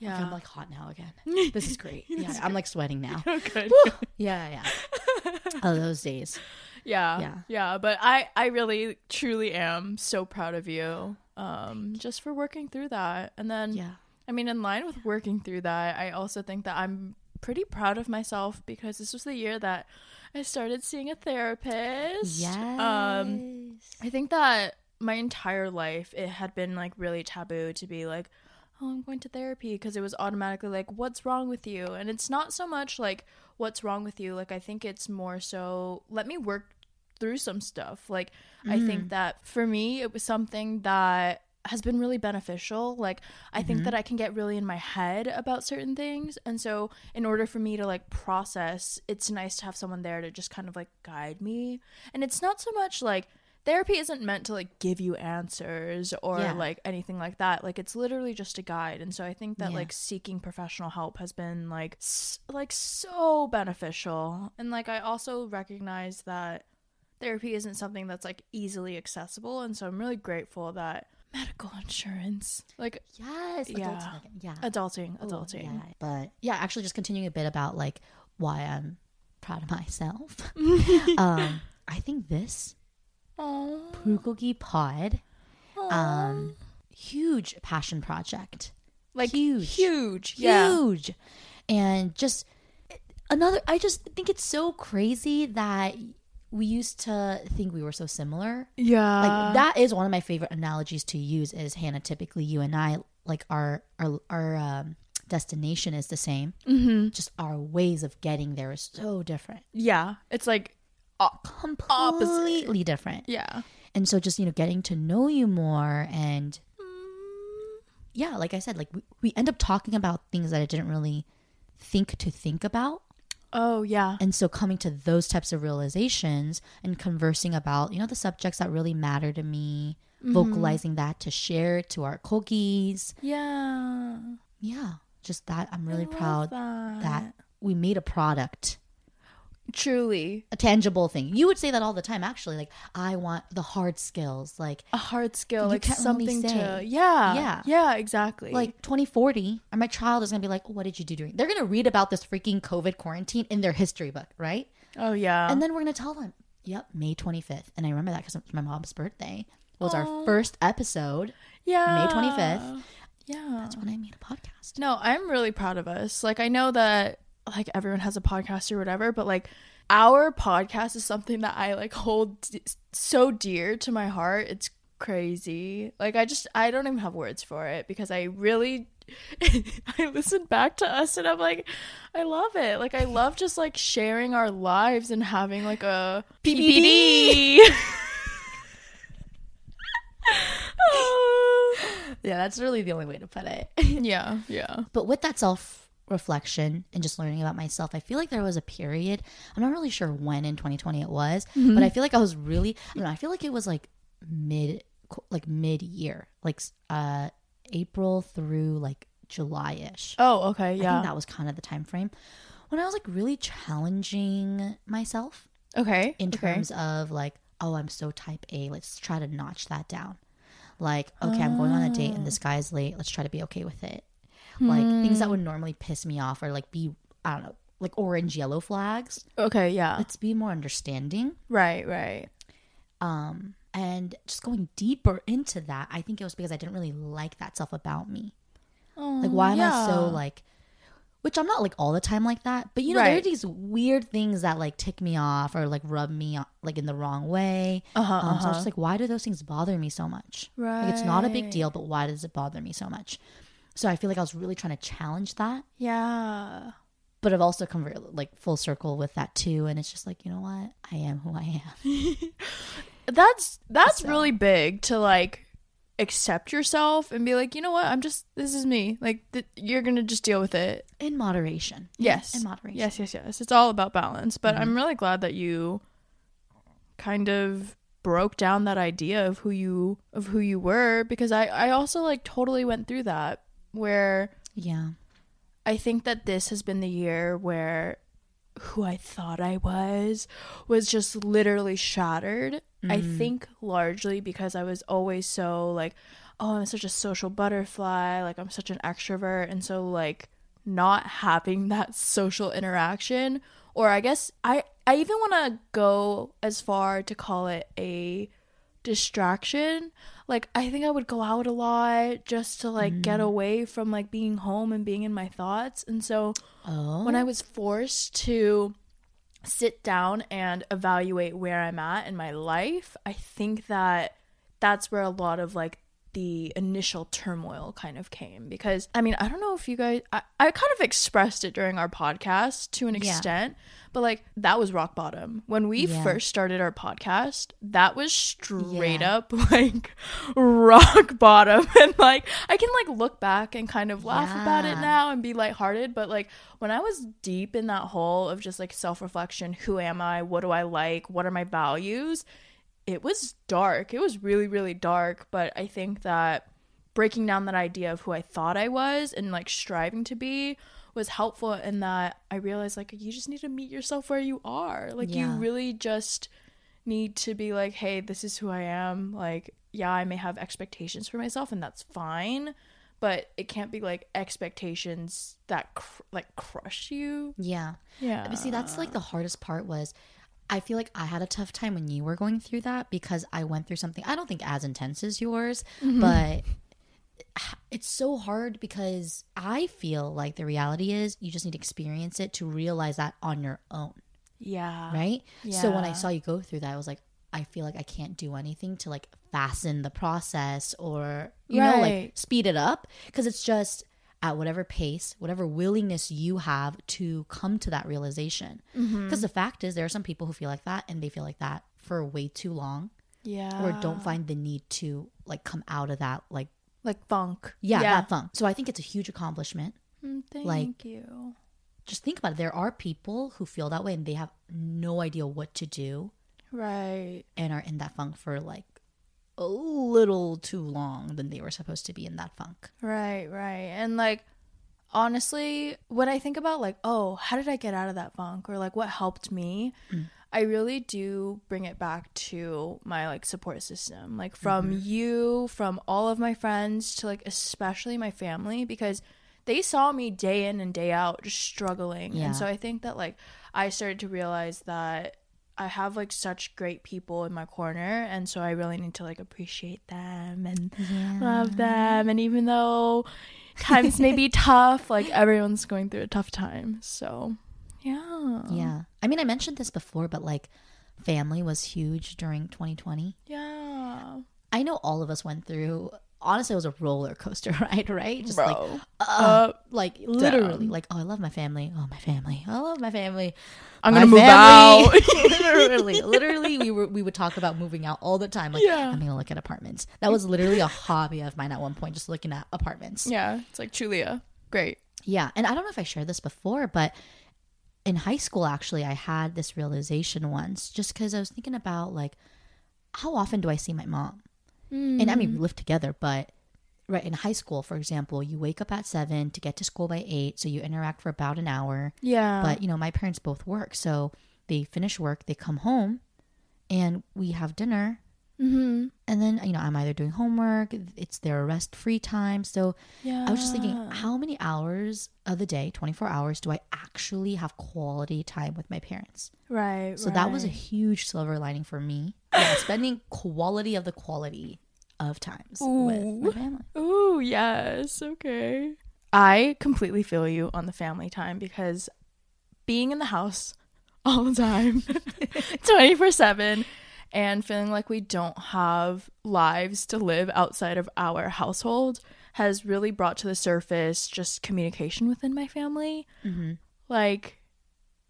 Yeah. I'm like hot now again. This is great. Yeah, I'm like sweating now. good. Yeah, yeah. Oh, those days. Yeah. Yeah. Yeah. But I, I really, truly am so proud of you. Um, just for working through that. And then Yeah. I mean, in line with working through that, I also think that I'm pretty proud of myself because this was the year that I started seeing a therapist. Yes. Um, I think that my entire life it had been like really taboo to be like, oh, I'm going to therapy because it was automatically like, what's wrong with you? And it's not so much like what's wrong with you. Like I think it's more so let me work through some stuff. Like I think that for me it was something that has been really beneficial. Like I think mm-hmm. that I can get really in my head about certain things. And so in order for me to like process, it's nice to have someone there to just kind of like guide me. And it's not so much like therapy isn't meant to like give you answers or Yeah. like anything like that. Like it's literally just a guide. And so I think that Yeah. like seeking professional help has been like s- like so beneficial. And like I also recognize that therapy isn't something that's like easily accessible and so I'm really grateful that medical insurance like Yes. Yeah. adulting. Yeah. adulting Oh, adulting yeah. But yeah, actually, just continuing a bit about like why I'm proud of myself. um, I think this Aw. Purgogi Pod, um, huge passion project. like huge. huge yeah huge and just another i just think it's so crazy that we used to think we were so similar. Yeah. like that is one of my favorite analogies to use is hannah typically you and i like our our our um, destination is the same. Mm-hmm. just our ways of getting there is so different. Yeah. It's like completely different. Yeah. And so just you know getting to know you more and yeah like i said like we, we end up talking about things that i didn't really think to think about oh yeah and so coming to those types of realizations and conversing about you know the subjects that really matter to me Mm-hmm. vocalizing that to share to our cookies yeah yeah just that i'm really proud that. that we made a product truly. A tangible thing. You would say that all the time actually. Like i want the hard skills. Like a hard skill like really something to yeah. Yeah. yeah exactly. Like 2040 and my child is gonna be like what did you do during they're gonna read about this freaking covid quarantine in their history book right? Oh yeah. And then we're gonna tell them yep may 25th and i remember that because it's my mom's birthday. Was Aw. our first episode yeah. May 25th. yeah. That's when i made a podcast. No, I'm really proud of us. Like I know that like everyone has a podcast or whatever, but like our podcast is something that I like hold d- so dear to my heart. It's crazy. Like I just I don't even have words for it because I really I listen back to us and I'm like I love it. Like I love just like sharing our lives and having like a PPD. Yeah that's really the only way to put it yeah, yeah. but with that self reflection and just learning about myself i feel like there was a period i'm not really sure when in 2020 it was but i feel like i was really i don't know i feel like it was like mid like mid year like uh April through like July ish. Oh, okay, I yeah. think that was kind of the time frame when I was like really challenging myself okay. in okay. terms of like, oh, I'm so type A. Let's try to notch that down. Like, okay, I'm going on a date and this guy's late. Let's try to be okay with it. Like things that would normally piss me off or like be, I don't know, like orange, yellow flags. Okay, yeah. Let's be more understanding. Right, right. Um, and just going deeper into that, I think it was because I didn't really like that stuff about me. Like, why am I so like, which I'm not like all the time like that, but you know, there are these weird things that like tick me off or like rub me like in the wrong way. Uh-huh, Um, So I was uh-huh. just like, why do those things bother me so much? Like, it's not a big deal, but why does it bother me so much? So I feel like I was really trying to challenge that, Yeah. but I've also come like full circle with that too. And it's just like, you know what? I am who I am. That's that's So- really big to like accept yourself and be like, you know what? I'm just this is me. Like th- you're gonna just deal with it. In moderation. Yes, In moderation. Yes, yes, yes. It's all about balance. But I'm mm-hmm. really glad that you kind of broke down that idea of who you of who you were because I I also like totally went through that where Yeah. I think that this has been the year where who I thought I was was just literally shattered. I mm. think largely because I was always so like, oh, I'm such a social butterfly, like I'm such an extrovert, and so like not having that social interaction or I guess I I even want to go as far to call it a distraction. Like I think I would go out a lot just to like get mm. away from like being home and being in my thoughts. And so Oh. when I oh. was forced to sit down and evaluate where I'm at in my life, I think that that's where a lot of like the initial turmoil kind of came because I mean, I don't know if you guys I, I kind of expressed it during our podcast to an Yeah. extent, but like that was rock bottom. When we Yeah. first started our podcast, that was straight Yeah. up like rock bottom and like I can like look back and kind of laugh about it now and be lighthearted, but like when I was deep in that hole of just like self-reflection, who am I? What do I like? What are my values? It was dark. It was really, really dark. But I think that breaking down that idea of who I thought I was and like striving to be was helpful in that I realized like you just need to meet yourself where you are. Like you really just need to be like, hey, this is who I am. Like, yeah, I may have expectations for myself and that's fine. But it can't be like expectations that cr- like crush you. yeah. Yeah. But see, that's like the hardest part was I feel like I had a tough time when you were going through that because I went through something I don't think as intense as yours, mm-hmm. but it's so hard because I feel like the reality is you just need to experience it to realize that on your own, yeah. right? Yeah. So when I saw you go through that, I was like, I feel like I can't do anything to like fasten the process or you know like speed it up because it's just at whatever pace, whatever willingness you have to come to that realization. Mm-hmm. Because the fact is, there are some people who feel like that and they feel like that for way too long Yeah. or don't find the need to like come out of that, like, like funk. yeah, that funk. So I think it's a huge accomplishment. Mm, Thank like- you. Just think about it. There are people who feel that way and they have no idea what to do Right. and are in that funk for like a little too long than they were supposed to be in that funk. Right, right. And like honestly, when I think about like, oh, how did I get out of that funk or like what helped me? Mm. I really do bring it back to my like support system. Like from mm-hmm. you, from all of my friends to like especially my family because they saw me day in and day out just struggling. Yeah. And so I think that like I started to realize that I have like such great people in my corner and so I really need to like appreciate them and love them and even though times may be tough like everyone's going through a tough time so yeah Yeah. I mean, I mentioned this before, but like family was huge during 2020. yeah I know all of us went through. Honestly, it was a roller coaster ride, right? Just like, Bro. uh, like literally, down. like, oh, I love my family. Oh, my family. I love my family. i'm My gonna move family. out literally, literally, we were we would talk about moving out all the time. Like, Yeah. I'm gonna look at apartments. That was literally a hobby of mine at one point, just looking at apartments. yeah it's like chulia great Yeah, and I don't know if I shared this before, but in high school, actually, I had this realization once, just because I was thinking about like, how often do I see my mom? And I mean, mm-hmm. we live together, but right in high school, for example, you wake up at seven to get to school by eight, so you interact for about an hour. Yeah. But you know, my parents both work, so they finish work, they come home, and we have dinner. Mm-hmm. And then you know, I'm either doing homework, it's their rest free time. So Yeah. I was just thinking, how many hours of the day, 24 hours, do I actually have quality time with my parents? right. So that was a huge silver lining for me. Yeah, spending quality of the quality of times with my family. Ooh, yes. Okay. I completely feel you on the family time because being in the house all the time, 24 7, and feeling like we don't have lives to live outside of our household has really brought to the surface just communication within my family. Mm-hmm. Like,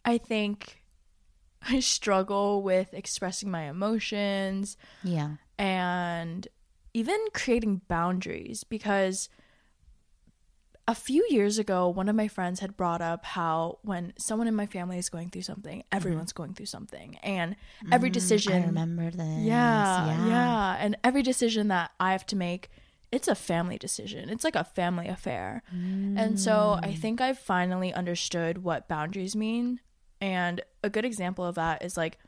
I think I struggle with expressing my emotions Yeah. and even creating boundaries because a few years ago one of my friends had brought up how when someone in my family is going through something everyone's going through something. And every decision Mm-hmm. I remember this. yeah, yeah. and every decision that i have to make it's a family decision. It's like a family affair. And so i think i've finally understood what boundaries mean. And a good example of that is like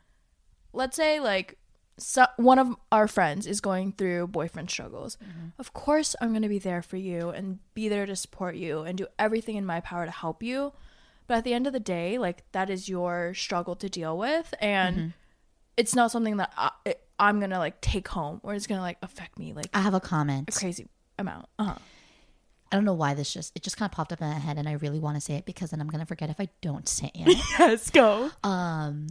let's say like so, one of our friends is going through boyfriend struggles. Of course, I'm going to be there for you and be there to support you and do everything in my power to help you. But at the end of the day, like that is your struggle to deal with and it's not something that I, it, I'm going to like take home or it's going to like affect me like I have a comment. a crazy amount. Uh-huh. I don't know why this just it just kind of popped up in my head, and I really want to say it because then I'm gonna forget if I don't say it. Yes, go. um,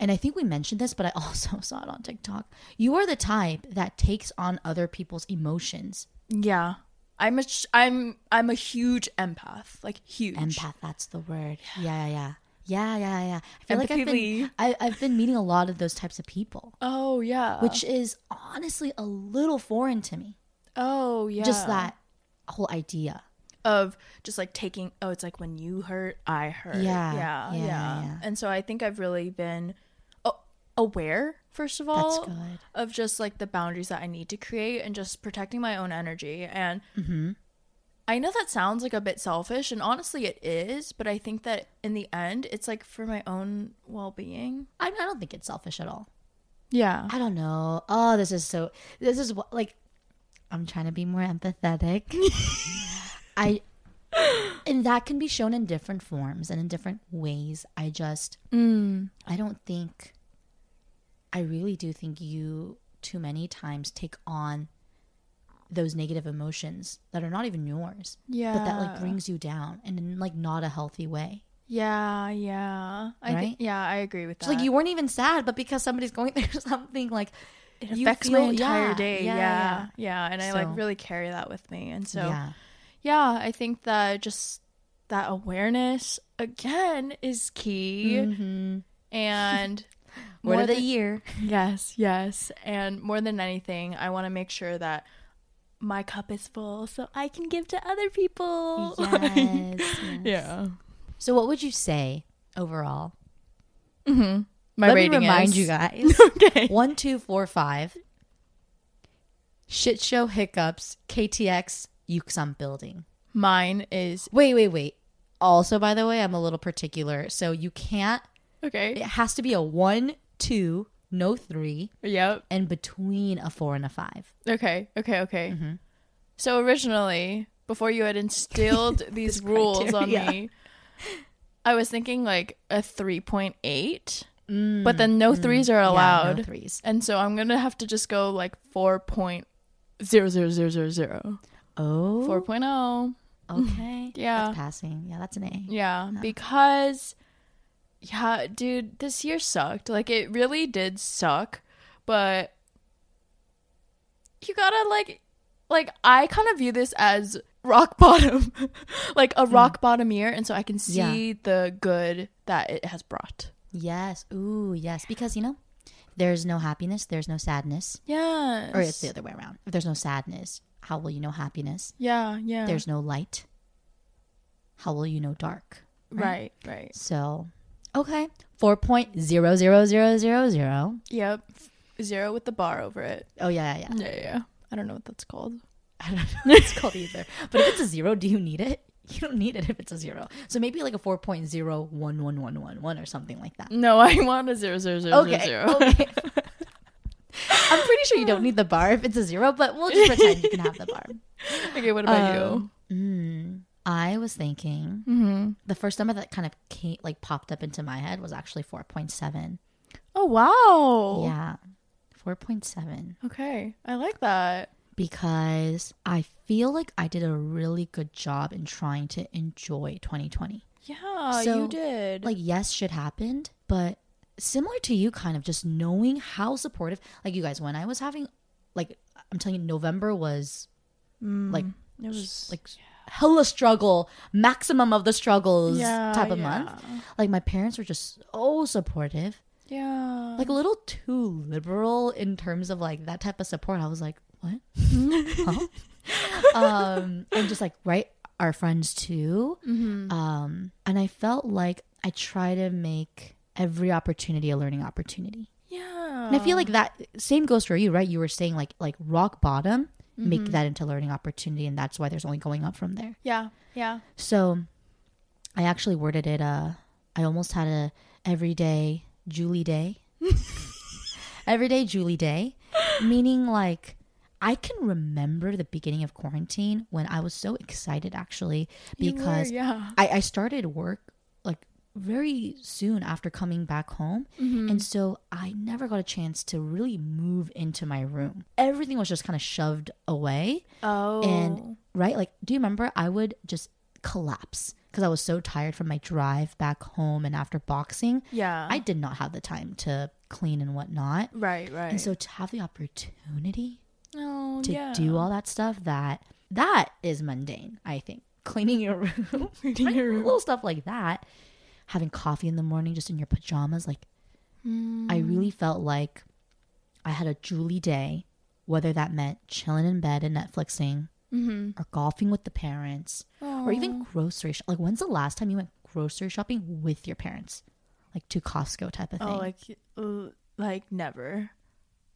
and I think we mentioned this, but I also saw it on TikTok. You are the type that takes on other people's emotions. Yeah. I'm a sh- I'm I'm a huge empath. Like huge. Empath, that's the word. Yeah, yeah, yeah. Yeah, yeah, yeah. I feel like I've been, I, I've been meeting a lot of those types of people, Oh, yeah. which is honestly a little foreign to me. Oh, yeah. Just that whole idea. of just like taking oh it's like when you hurt i hurt Yeah, yeah yeah, yeah, yeah. and so i think i've really been aware first of all of just like the boundaries that i need to create and just protecting my own energy and Mm-hmm. i know that sounds like a bit selfish and honestly it is but i think that in the end it's like for my own well-being I, I don't think it's selfish at all. yeah I don't know. Oh, this is so. This is what like. I'm trying to be more empathetic. I, and that can be shown in different forms and in different ways. I just, mm. I don't think. I really do think you too many times take on those negative emotions that are not even yours, yeah but that like brings you down and in like not a healthy way. yeah yeah i Right? think yeah i agree with that It's like you weren't even sad, but because somebody's going through something like it affects my entire yeah, day. yeah, Yeah, yeah. yeah, and I So- like really carry that with me. And so, yeah. yeah, I think that just that awareness again is key. mm-hmm. And word more of the than- year. yes, yes, and more than anything, I want to make sure that my cup is full so I can give to other people. Yes, yes. yeah. So, what would you say overall? Mm-hmm. My Let me remind is you guys: okay. one, two, four, five. Shit show hiccups. KTX Yuksum building. Mine is Wait, wait, wait. Also, by the way, I'm a little particular, so you can't. It has to be a one, two, no three, Yep. and between a four and a five. Okay, okay, okay. Mm-hmm. So originally, before you had instilled these rules on me, I was thinking like a 3.8, Mm, but then no threes are yeah, no allowed. threes. And so I'm going to have to just go like 4.00000. Oh, 4.0. okay. Yeah. that's passing. Yeah, that's an A. Yeah, because yeah, dude, this year sucked. Like it really did suck, but you gotta like like I kind of view this as rock bottom. like a hmm. rock bottom year and so I can see. Yeah. the good that it has brought. Yes. Ooh, yes. Because you know, there's no happiness, there's no sadness. Yeah. Or it's the other way around. If there's no sadness, how will you know happiness? Yeah, yeah. There's no light. How will you know dark? right, right. So, okay. 4.00000. Yep. Zero with the bar over it. Oh, yeah, yeah, yeah. Yeah, yeah. I don't know what that's called. I don't know what it's called either. But if it's a zero, do you need it? You don't need it if it's a zero. So maybe like a 4.0111111 or something like that. No, I want a zero zero zero Okay. zero. okay. I'm pretty sure you don't need the bar if it's a zero, but we'll just pretend you can have the bar. okay, what about Um, Mm, I was thinking? Mm-hmm. the first number that kind of came, like popped up into my head was actually 4.7. Oh wow. Yeah. 4.7 Okay, I like that. because I feel like I did a really good job in trying to enjoy 2020. Yeah, So, you did. Like yes, shit happened, but similar to you kind of just knowing how supportive like you guys when I was having like I'm telling you November was like it was like hella struggle, maximum of the struggles yeah, type of yeah. month. Like my parents were just so supportive. Yeah. Like a little too liberal in terms of like that type of support. I was like, what? Huh? um, and just like right, our friends too. Mm-hmm. Um, and I felt like I try to make every opportunity a learning opportunity. yeah. And I feel like that same goes for you, right? You were saying like like rock bottom, make Mm-hmm. that into learning opportunity, and that's why there's only going up from there. Yeah. Yeah. So I actually worded it uh I almost had a everyday Julie day. everyday Julie day. Meaning like I can remember the beginning of quarantine when I was so excited actually You were, because yeah. I, I started work like very soon after coming back home. Mm-hmm. And so I never got a chance to really move into my room. Everything was just kind of shoved away Oh. and right like do you remember i would just collapse because i was so tired from my drive back home and after boxing yeah. i did not have the time to clean and whatnot right. Right. and so to have the opportunity oh, to yeah. do all that stuff that that is mundane i think cleaning your room Cleaning your room. little stuff like that having coffee in the morning just in your pajamas like Mm. i really felt like i had a julie day whether that meant chilling in bed and netflixing Mm-hmm. or golfing with the parents or even grocery shop. Like, when's the last time you went grocery shopping with your parents? Like to Costco type of thing. Oh, like uh, like never.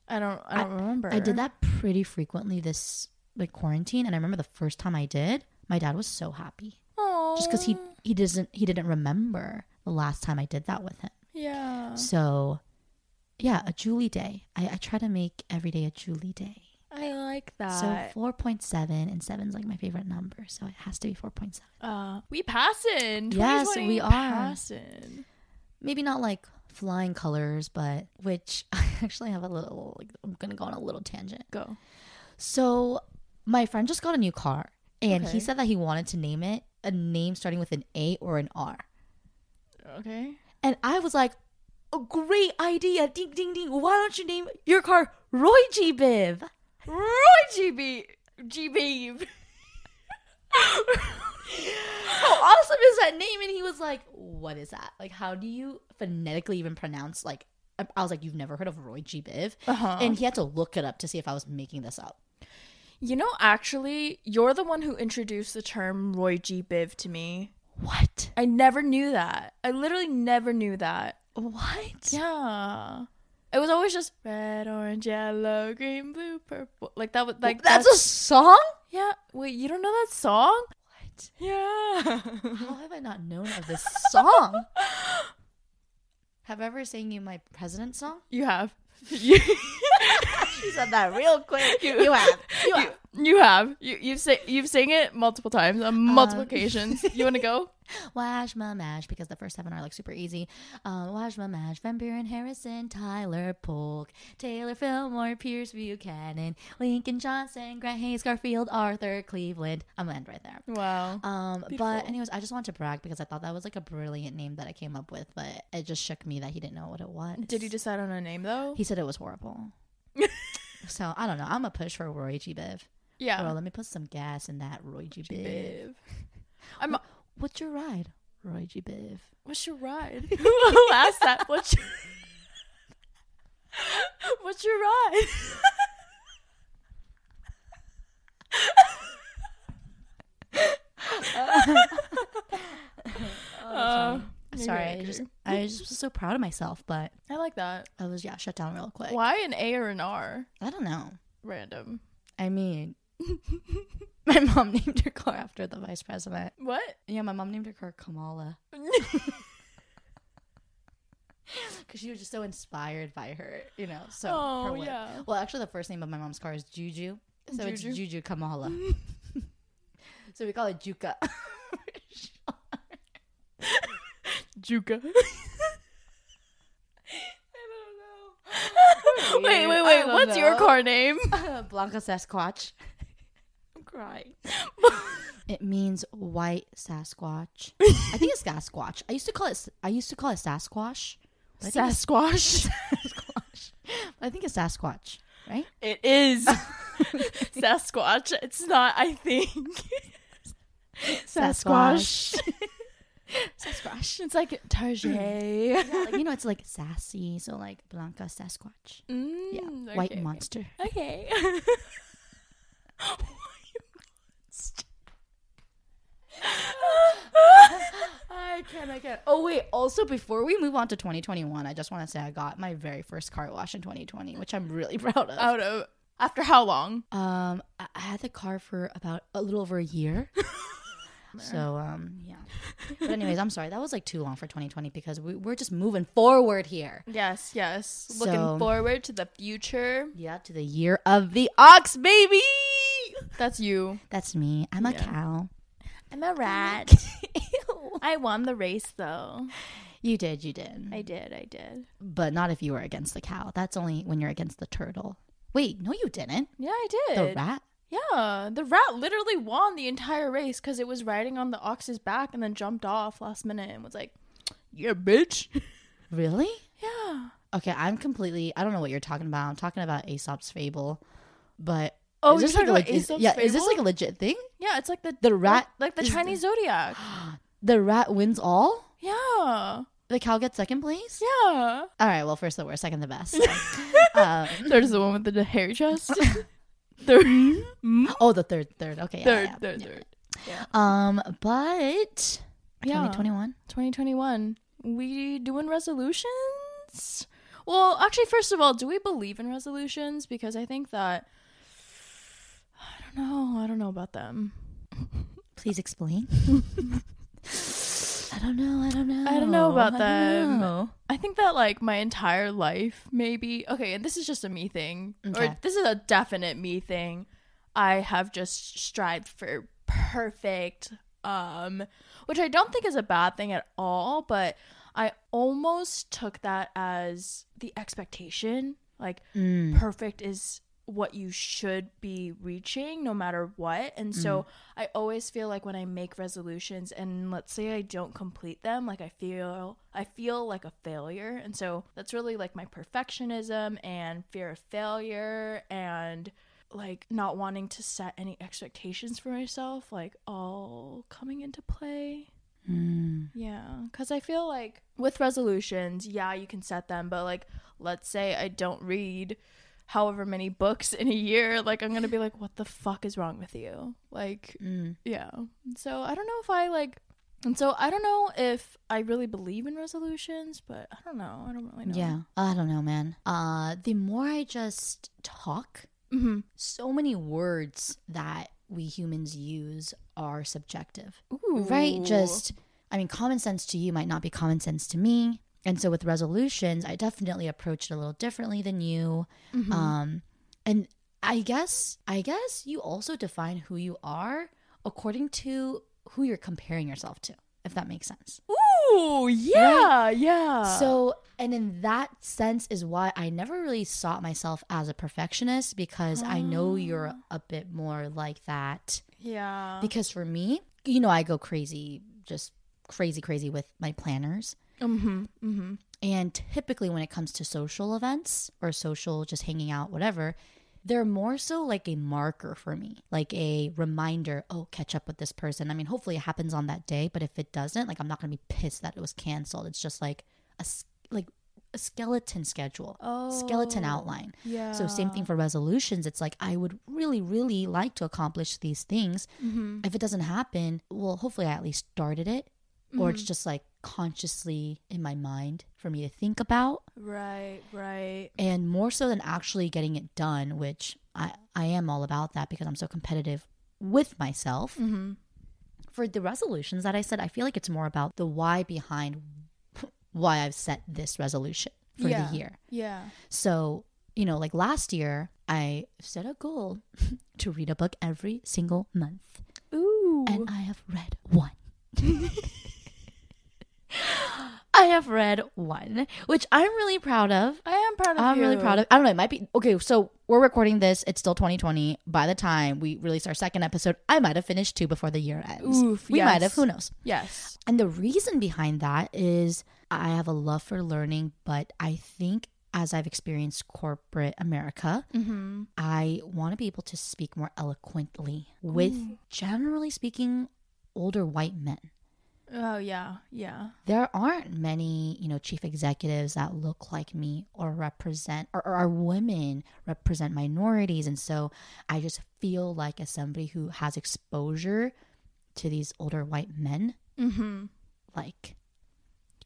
I don't. I don't remember. I did that pretty frequently this like quarantine, and I remember the first time I did, my dad was so happy Oh. just because he he doesn't he didn't remember the last time I did that with him. Yeah. So, yeah, a Julie day. I, I try to make every day a Julie day. I like that. So four point seven and seven's like my favorite number, so it has to be four point seven. uh, we passing. Yes, 2020 we are. passing. maybe not like flying colors, but which I actually have a little like I'm gonna go on a little tangent. Go. So my friend just got a new car and Okay. he said that he wanted to name it a name starting with an A or an R. Okay. And I was like, a great idea. Ding ding ding. Why don't you name your car Roy G Biv? Roy GB GB. How awesome is that name? And he was like, What is that? Like, how do you phonetically even pronounce like I I was like, You've never heard of Roy G Biv? Uh-huh. And he had to look it up to see if I was making this up. You know, actually, you're the one who introduced the term Roy G. Biv to me. What? I never knew that. I literally never knew that. What? Yeah. It was always just red, orange, yellow, green, blue, purple. Like that was like that's, a song? yeah. Wait, you don't know that song? What? Yeah. How have I not known of this song? have I ever sang you my president song? you have. You, said that real quick. You, have. You have. you have. You you've say, you've sang it multiple times on multiple Um, occasions. You want to go? Wash my mash because the first seven are like super easy. Um, Wash my mash, Van Buren, Harrison, Tyler Polk, Taylor Fillmore, Pierce Buchanan, Lincoln Johnson, Grant Hayes, Garfield, Arthur, Cleveland. I'm gonna end right there. Wow. Um, Beautiful. but anyways, I just want to brag because I thought that was like a brilliant name that I came up with, but it just shook me that he didn't know what it was. Did you decide on a name though? He said it was horrible. so I don't know. I'm a push for Roy G. Biv. yeah. Well, let me put some gas in that Roy G. Biv. Biv. I'm. What's your ride, Roy G. Biv? What's your ride? Who asked that? What's your What's your ride? Uh, Sorry, I just I was just so proud of myself, but I like that. I was yeah shut down real quick. Why an A or an R? I don't know. Random. I mean, My mom named her car after the vice president. What? Yeah, my mom named her car Kamala because she was just so inspired by her, you know. So oh way. yeah. Well, actually, the first name of my mom's car is Juju, so it's Juju. Juju Kamala. so we call it Juka. Juka. Wait, wait, wait. don't What's your know. car name? Blanca Sasquatch. I'm crying. It means white Sasquatch. I think it's Sasquatch. I used to call it. I used to call it Sasquatch. Sasquatch. Sasquatch. I think it's Sasquatch, right? It is Sasquatch. It's not. I think Sasquatch. Sasquatch. It's like Tarjay. Yeah, like, you know, it's like sassy. So like Blanca Sasquatch. Mm, Yeah, okay, white okay. monster. Okay. I can, I can. Oh wait. Also, before we move on to 2021, I just want to say I got my very first car wash in 2020, which I'm really proud of. Out of after how long? Um, I had the car for about a little over a year. so, um, yeah. But anyways, I'm sorry. That was like too long for 2020 because we, we're just moving forward here. Yes, yes. So- Looking forward to the future. Yeah, to the year of the ox, baby. That's you. That's me. I'm a Yeah. cow. I'm a rat. I won the race though. You did, you did. I did, I did. but not if you were against the cow. That's only when you're against the turtle. Wait, no, you didn't. Yeah, I did. The rat. Yeah, the rat literally won the entire race because it was riding on the ox's back and then jumped off last minute and was like, "Yeah, bitch." Really? Yeah. Okay, I'm completely. I don't know what you're talking about. I'm talking about Aesop's fable, but Oh, is this like talking a about leg- is- Aesop's yeah, is this like a legit thing? Yeah, it's like the The rat like the is the- Chinese zodiac. The rat wins all. Yeah, The cow gets second place. yeah. All right. Well, first the worst, second the best. um, There's the one with the hairy chest. Third, oh, the third, third. Okay. yeah, third, yeah, third, yeah. third. Yeah. Um, but Yeah. 2021. 2021. We doing resolutions? Well, actually, first of all, do we believe in resolutions? Because I think that I don't know. I don't know about them. Please explain. I don't know. I don't know. I don't know about I them. know. I think that like my entire life, maybe. Okay, and this is just a me thing, Okay. or this is a definite me thing. I have just strived for perfect, um, which I don't think is a bad thing at all. But I almost took that as the expectation, like Mm. perfect is what you should be reaching no matter what. And so I always feel like when I make resolutions and let's say I don't complete them, like I feel I feel like a failure. And so that's really like my perfectionism and fear of failure and like not wanting to set any expectations for myself like all coming into play. Mm. Yeah, because I feel like with resolutions, yeah, you can set them, but like, let's say I don't read however many books in a year, like, I'm gonna be like, what the fuck is wrong with you? Like, Mm. yeah. So I don't know if I like, and so I don't know if I really believe in resolutions, but I don't know. I don't really know. Yeah. I don't know, man. Uh, the more I just talk, Mm-hmm. so many words that we humans use are subjective. Ooh. Right? Just, I mean, common sense to you might not be common sense to me. And so with resolutions, I definitely approach it a little differently than you. Mhm. Um, and I guess, I guess you also define who you are according to who you're comparing yourself to, if that makes sense. Ooh, yeah, yeah. So, and in that sense is why I never really sought myself as a perfectionist because I know you're a bit more like that. yeah. Because for me, you know, I go crazy, just crazy, crazy with my planners. Mm-hmm. Mm-hmm. And typically, when it comes to social events or social, just hanging out, whatever, they're more so like a marker for me, like a reminder, oh, catch up with this person. I mean, hopefully it happens on that day, but if it doesn't, like, I'm not going to be pissed that it was canceled. It's just like a, like a skeleton schedule, Oh. skeleton outline. Yeah. So, same thing for resolutions. It's like, I would really, really like to accomplish these things. Mm-hmm. If it doesn't happen, well, hopefully I at least started it, or it's just like consciously in my mind for me to think about Right, right. and more so than actually getting it done which I I am all about that because I'm so competitive with myself. Mm-hmm. For the resolutions that I said, I feel like it's more about the why behind why I've set this resolution for Yeah. the year. Yeah. So, you know, like last year, I set a goal to read a book every single month. Ooh. And I have read one. I have read one, which I'm really proud of. I am proud of I'm you. really proud of. I don't know. It might be okay. So we're recording this. It's still 2020. By the time we release our second episode, I might have finished two before the year ends. Oof, we might have. Who knows? Yes. And the reason behind that is I have a love for learning, but I think as I've experienced corporate America, Mm-hmm. I want to be able to speak more eloquently with, generally speaking, older white men. Oh yeah. Yeah. There aren't many, you know, chief executives that look like me or represent or, or are women represent minorities. And so I just feel like as somebody who has exposure to these older white men, Mm-hmm. like,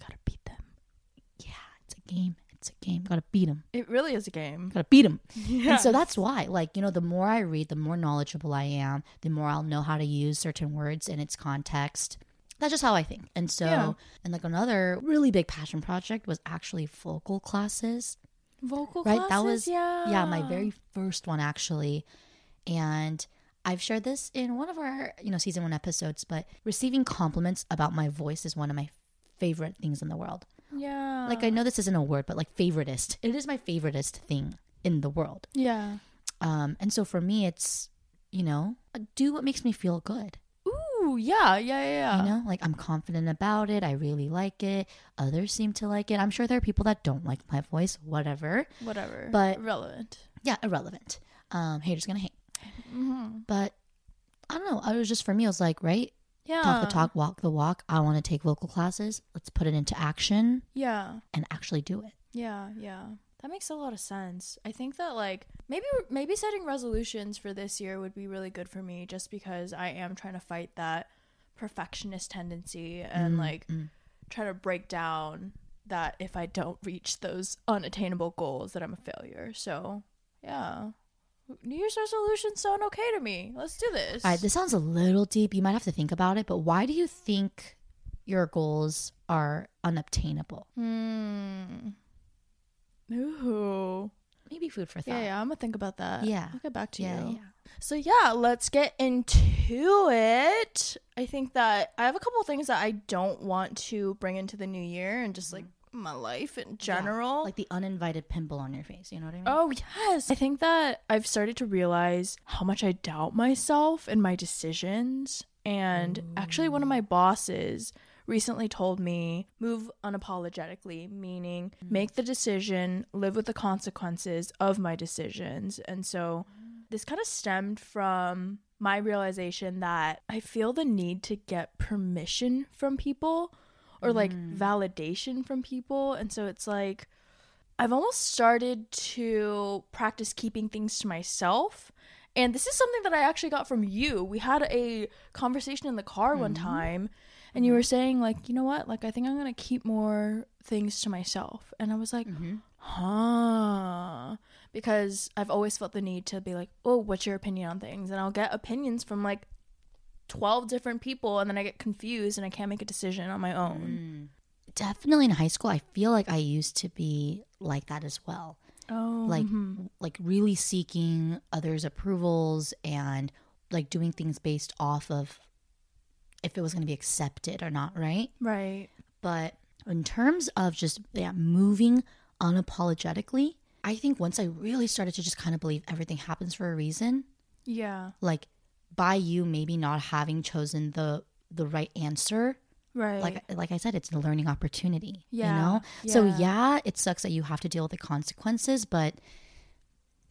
Gotta beat them. yeah, it's a game. It's a game. Gotta beat them. It really is a game. Gotta beat them. Yeah. And so that's why, like, you know, the more I read, the more knowledgeable I am, the more I'll know how to use certain words in its context. That's just how I think. And so, Yeah. and like another really big passion project was actually vocal classes. vocal Right, classes. that was- yeah. Yeah, my very first one actually. And I've shared this in one of our, you know, season one episodes, but receiving compliments about my voice is one of my favorite things in the world. yeah. Like, I know this isn't a word, but like favoritist. It is my favoritist thing in the world. yeah. Um, and so for me, it's, you know, do what makes me feel good. Yeah. Yeah. Yeah. yeah. You know, like I'm confident about it. I really like it. Others seem to like it. I'm sure there are people that don't like my voice, whatever. Whatever. But- relevant. Yeah, irrelevant. Um, haters gonna hate. Mm-hmm. But I don't know. I was just for me, I was like, right, Yeah. talk the talk, walk the walk. I want to take vocal classes. Let's put it into action Yeah. and actually do it. Yeah, yeah. That makes a lot of sense. I think that like maybe maybe setting resolutions for this year would be really good for me just because I am trying to fight that perfectionist tendency and Mm, like mm. try to break down that if I don't reach those unattainable goals that I'm a failure. So, yeah. New Year's resolutions sound okay to me. Let's do this. All right, this sounds a little deep. You might have to think about it. But why do you think your goals are unobtainable? Hmm. Ooh. Maybe food for thought. Yeah, yeah, I'm gonna think about that. Yeah. I'll get back to yeah, you. yeah. So yeah, let's get into it. I think that I have a couple things that I don't want to bring into the new year and just like mm-hmm. my life in general. Like the uninvited pimple on your face. You know what I mean? oh yes. I think that I've started to realize how much I doubt myself and my decisions. And actually one of mm. my bosses recently told me move unapologetically, meaning mm. make the decision, live with the consequences of my decisions. And so this kind of stemmed from my realization that I feel the need to get permission from people or like mm. validation from people. And so it's like I've almost started to practice keeping things to myself. And this is something that I actually got from you. We had a conversation in the car one mm. time, and you mm-hmm. were saying, like, you know what? Like, I think I'm going to keep more things to myself. And I was like, Mhm. huh. Because I've always felt the need to be like, oh, what's your opinion on things? And I'll get opinions from like 12 different people, and then I get confused and I can't make a decision on my own. Mm. Definitely in high school, I feel like I used to be like that as well. Oh, Like, mm-hmm. like really seeking others' approvals and like doing things based off of if it was going to be accepted or not, right? right. But in terms of just yeah, moving unapologetically, I think once I really started to just kind of believe everything happens for a reason, Yeah. like by you maybe not having chosen the the right answer, Right. like like I said, it's a learning opportunity. Yeah, You know? So yeah. yeah, it sucks that you have to deal with the consequences, but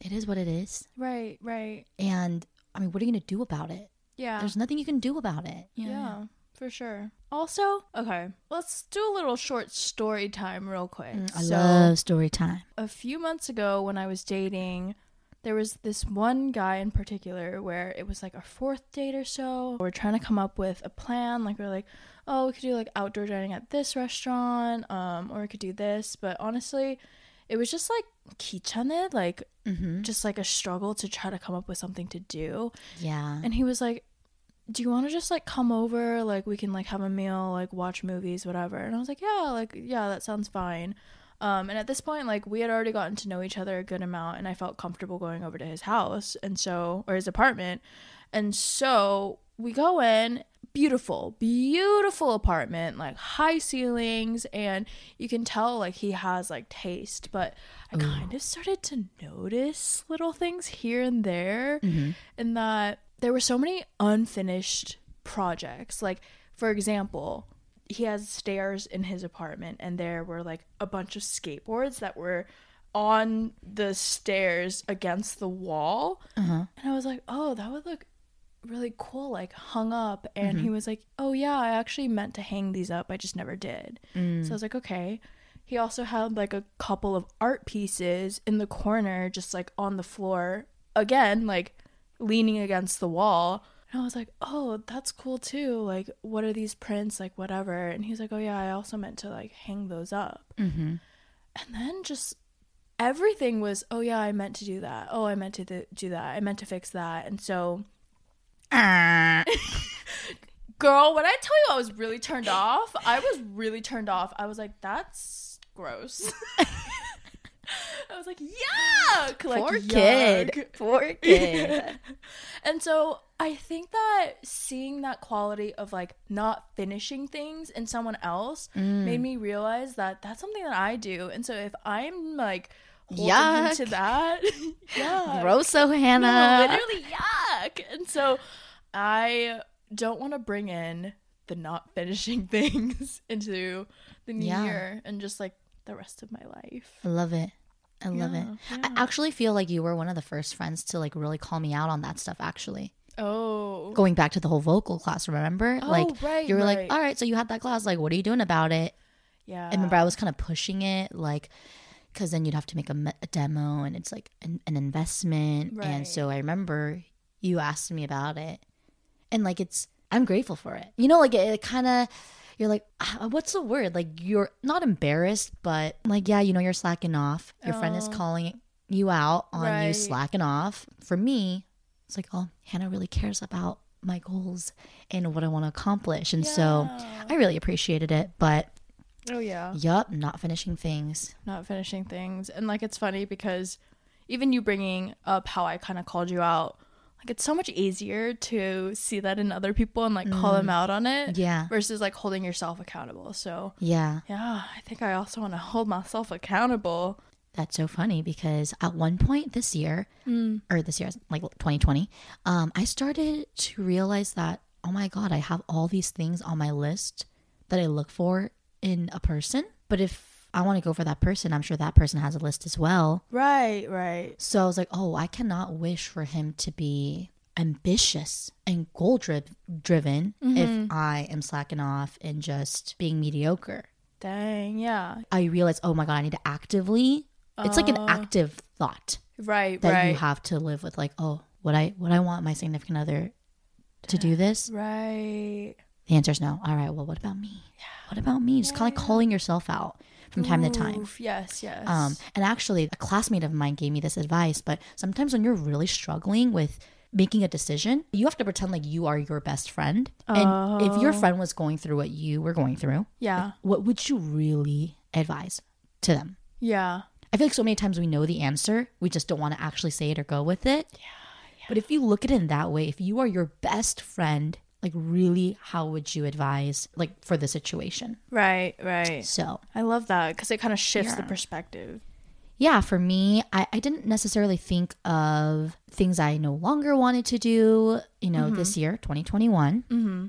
it is what it is. right, right. And I mean, what are you gonna do about it? Yeah. There's nothing you can do about it. Yeah. yeah for sure. Also, okay, let's do a little short story time real quick. Mm, I so, love story time. A few months ago, when I was dating, there was this one guy in particular where it was like our fourth date or so. We we're trying to come up with a plan. Like, we we're like, oh, we could do like outdoor dining at this restaurant, um, or we could do this. But honestly, it was just like kichane, like mm-hmm. just like a struggle to try to come up with something to do. Yeah. And he was like, "Do you want to just like come over? Like we can like have a meal, like watch movies, whatever." And I was like, "Yeah, like yeah, that sounds fine." Um, and at this point, like we had already gotten to know each other a good amount, and I felt comfortable going over to his house, and so or his apartment, and so we go in. Beautiful, beautiful apartment, like high ceilings, and you can tell like he has like taste. But I kind of started to notice little things here and there, Mm-hmm. in that there were so many unfinished projects. Like, for example, he has stairs in his apartment, and there were like a bunch of skateboards that were on the stairs against the wall. Uh-huh. And I was like, oh, that would look really cool, like hung up. And Mm-hmm. he was like, oh, yeah, I actually meant to hang these up. I just never did. Mm. So I was like, okay. He also had like a couple of art pieces in the corner, just like on the floor, again, like leaning against the wall. And I was like, oh, that's cool too. Like, what are these prints? Like, whatever. And he's like, oh, yeah, I also meant to like hang those up. Mm-hmm. And then just everything was, oh, yeah, I meant to do that. Oh, I meant to th- do that. I meant to fix that. And so, girl, when I tell you I was really turned off, I was really turned off. I was like, that's gross. I was like, yuck! Like, Poor yuck. kid. Poor kid. And so I think that seeing that quality of like not finishing things in someone else Mm. made me realize that that's something that I do. And so if I'm like holding Yuck. to that, yeah, Grosso no, Hannah. literally yuck. And so I don't want to bring in the not finishing things into the new Yeah. year and just like the rest of my life. I love it. I love it. Yeah, I actually feel like you were one of the first friends to like really call me out on that stuff actually. Oh, Going back to the whole vocal class, remember? Oh, like right, you were right. like, "All right, so you had that class, like what are you doing about it?" yeah. I remember I was kind of pushing it like cuz then you'd have to make a, me- a demo and it's like an, an investment. Right. And so I remember you asked me about it. And like it's I'm grateful for it. You know like it, it kind of you're like ah, what's the word? Like you're not embarrassed, but like yeah, you know you're slacking off. Your friend is Oh. calling you out on you slacking off. For me, it's like, "Oh, Hannah really cares about my goals and what I want to accomplish." And so I really appreciated it, but Oh yeah. Yup, not finishing things. Not finishing things. And like it's funny because even you bringing up how I kind of called you out, like it's so much easier to see that in other people and like call them out on it Mm. Yeah. versus like holding yourself accountable. So, Yeah. yeah, I think I also want to hold myself accountable. That's so funny because at one point this year, Mm. or this year, like 2020, um, I started to realize that, oh my God, I have all these things on my list that I look for in a person. But if I want to go for that person, I'm sure that person has a list as well. Right, right. So I was like, oh, I cannot wish for him to be ambitious and goal dri- driven if mm-hmm. I am slacking off and just being mediocre. Dang, yeah. I realized, oh my god, I need to actively. It's like an oh. active thought Right, that right. you have to live with. Like, oh, would I would I want my significant other to do this? right. The answer is no. All right. Well, what about me? Yeah. What about me? Just kind of like calling yourself out from time to time. Yes, yes. Um, and actually, a classmate of mine gave me this advice. But sometimes when you're really struggling with making a decision, you have to pretend like you are your best friend. And if your friend was going through what you were going through, yeah. what would you really advise to them? Yeah. I feel like so many times we know the answer, we just don't want to actually say it or go with it. Yeah, But if you look at it in that way, if you are your best friend, like really, how would you advise like for the situation? Right, right. So I love that because it kind of shifts the perspective. yeah, for me, I, I didn't necessarily think of things I no longer wanted to do, you know, this year, 2021. Mm-hmm.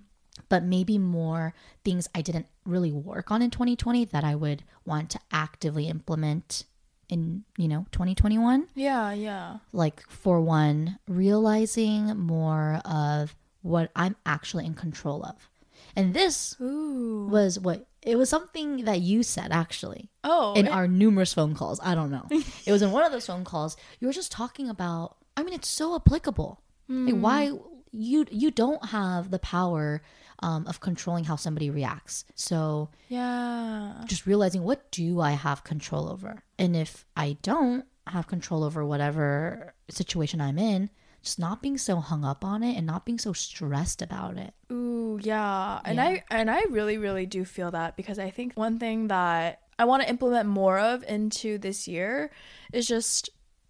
But maybe more things I didn't really work on in 2020 that I would want to actively implement in, you know, 2021. Yeah, yeah. like for one realizing more of what i'm actually in control of and this Ooh. was what it was something that you said actually Oh. in it- our numerous phone calls i don't know it was in one of those phone calls you were just talking about i mean it's so applicable like why you you don't have the power um, of controlling how somebody reacts. So Yeah. just realizing what do I have control over, and if I don't have control over whatever situation I'm in, just not being so hung up on it and not being so stressed about it. Ooh, yeah. And Yeah. I and I really really do feel that because I think one thing that I want to implement more of into this year is just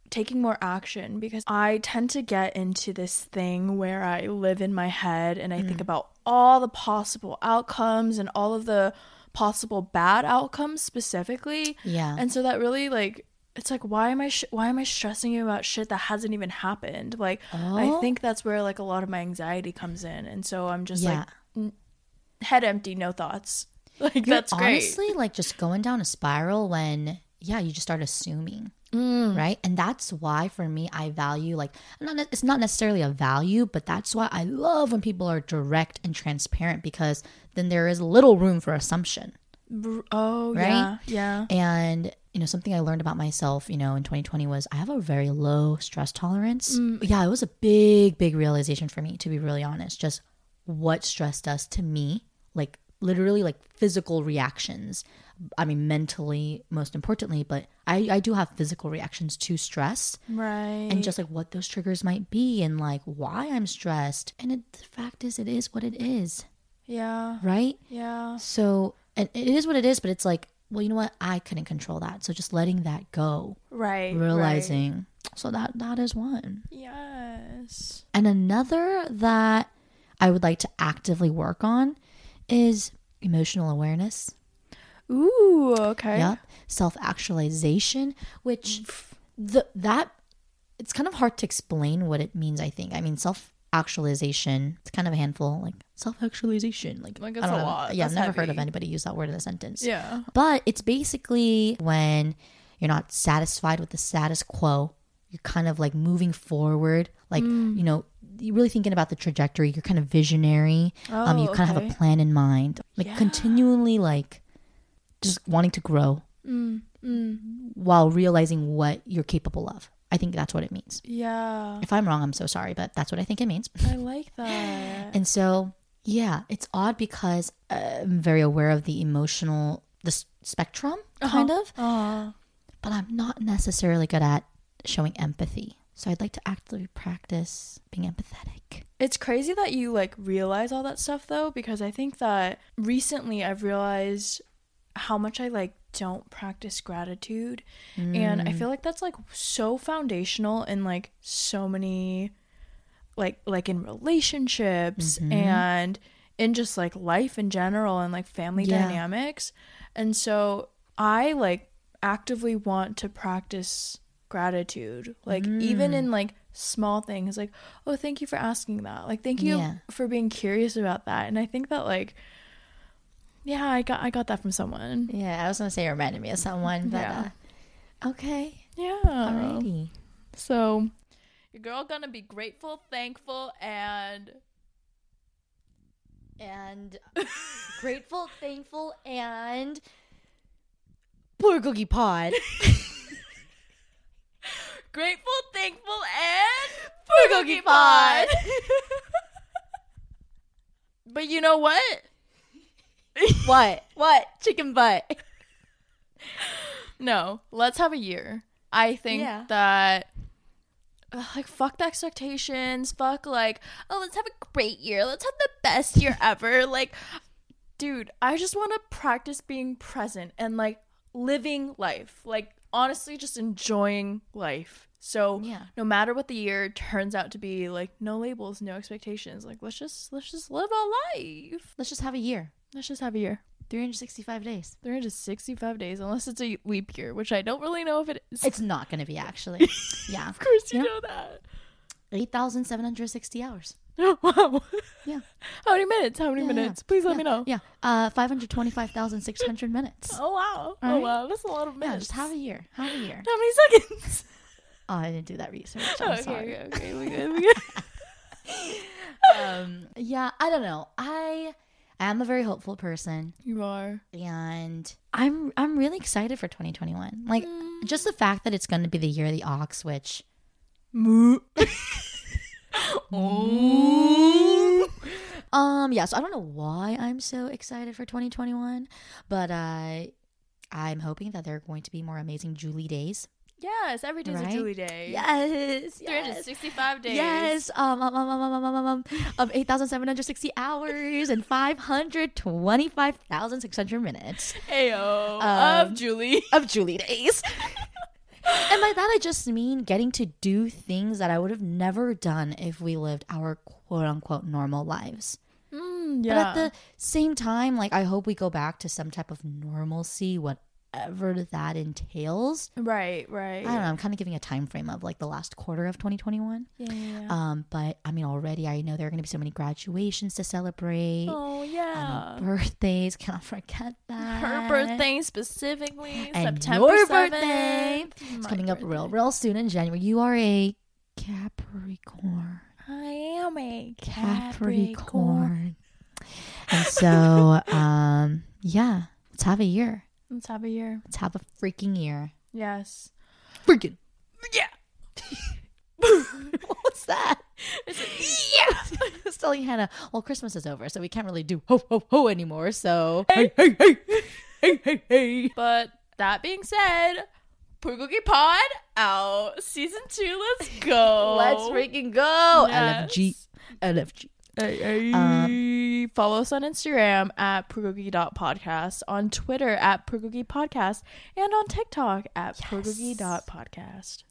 taking more action because I tend to get into this thing where I live in my head and I think mm. about all the possible outcomes and all of the possible bad outcomes specifically. Yeah. And so that really like it's like why am I sh- why am I stressing you about shit that hasn't even happened? Like I Oh. think that's where like a lot of my anxiety comes in. And so I'm just yeah. like head empty, no thoughts. Like You're that's great. honestly like just going down a spiral when yeah you just start assuming Mm. right and that's why for me i value like not it's not necessarily a value but that's why i love when people are direct and transparent because then there is little room for assumption Br- Oh Right? yeah, yeah. and you know something i learned about myself you know in 2020 was i have a very low stress tolerance. Mm. Yeah it was a big big realization for me to be really honest. Just what stress does to me like literally like physical reactions. I mean mentally most importantly but i i do have physical reactions to stress. Right. and just like what those triggers might be and like why i'm stressed. And it, the fact is it is what it is. Yeah, right? Yeah. so and it is what it is but it's like well you know what i couldn't control that so just letting that go Right. realizing so that that is one Yes. and another that i would like to actively work on is emotional awareness Ooh. Okay. Yep. Self actualization, which the that it's kind of hard to explain what it means, I think. I mean self actualization, it's kind of a handful, like self actualization. Like, Like, I don't a know. lot. Yeah, That's I've never heard of anybody use that word in a sentence. Yeah. But it's basically when you're not satisfied with the status quo, you're kind of like moving forward, like, Mm. you know, you're really thinking about the trajectory. You're kind of visionary. um, you Oh, kind of have a plan in mind, like Yeah. continually, like just wanting to grow Mm, mm. while realizing what you're capable of. I think that's what it means. Yeah. If I'm wrong, I'm so sorry, but that's what I think it means. I like that. And so, yeah, it's odd because uh, I'm very aware of the emotional, the s- spectrum, uh-huh. kind of, Uh, but I'm not necessarily good at showing empathy. So I'd like to actively practice being empathetic. It's crazy that you like realize all that stuff though, because I think that recently I've realized how much I like don't practice gratitude. And I mm. feel like that's like so foundational in like so many like like in relationships and in just like life in general and like family Yeah. dynamics. And so I like actively want to practice gratitude. Like even in like small things like, "Oh, thank you for asking that." Like, "Thank you Yeah. for being curious about that." And I think that like yeah, I got I got that from someone. Yeah, I was gonna say it reminded me of someone, but Yeah. uh, okay, Yeah. alrighty. So your girl gonna be grateful, thankful, and and grateful, thankful, and Purgogi pod. grateful, thankful, and Bulgogi pod. but you know what? what? What? Chicken butt. No, let's have a year. I think Yeah. that ugh, like fuck the expectations. Fuck like oh let's have a great year. Let's have the best year ever. Like, dude, I just want to practice being present and like living life. Like honestly, just enjoying life. So Yeah. no matter what the year turns out to be, like no labels, no expectations. Like let's just let's just live our life. Let's just have a year. Let's just have a year. 365 days. 365 days, unless it's a leap year, which I don't really know if it is. It's not going to be actually. yeah. Of course, you Yeah. know that. 8,760 hours. wow. Yeah. How many minutes? How many Yeah, yeah. minutes? Please let yeah. me know. Yeah. Uh, 525,600 minutes. Oh wow. All oh right. wow. That's a lot of Yeah, minutes. just have a year. Have a year. How many seconds? Oh, I didn't do that research. I'm okay, sorry. okay, okay. We good. We good. Um, yeah, I don't know. I am a very hopeful person. you are. and I'm I'm really excited for 2021. Like just the fact that it's going to be the year of the ox, which Moo. oh. Um, yeah, so I don't know why I'm so excited for 2021, but uh, I'm hoping that there are going to be more amazing Julie days. Yes, every day right? a Julie day. Yes, yes. 365 days. Yes, um, um, um, um, um, um, um, um, um of 8,760 hours and 525,600 minutes. Ayo, um, of Julie. Of Julie days. and by that, I just mean getting to do things that I would have never done if we lived our quote unquote normal lives. Mm, yeah. But at the same time, like, I hope we go back to some type of normalcy, what whatever that entails. right, right. I don't know. I'm kind of giving a time frame of like the last quarter of 2021. Yeah, yeah. Um, but I mean, already I know there are going to be so many graduations to celebrate. oh, yeah. um, birthdays, cannot forget that. Her birthday specifically, and September your 7th. birthday. It's coming up real, real soon in January. You are a Capricorn. I am a Capricorn. Capricorn. And so, um, yeah, let's have a year. Let's have a year. Let's have a freaking year. Yes. Freaking. Yeah. what was that? Yeah. I was telling Hannah, well, Christmas is over, so we can't really do ho ho ho anymore. So hey hey hey hey hey hey. But that being said, Purgogi Pod out. Season two, let's go. Let's freaking go. Yes. LFG. LFG. Hey, hey. Um, Follow us on Instagram at Purgogi.podcast, on Twitter at Purgogi Podcast, and on TikTok at Purgogi.podcast.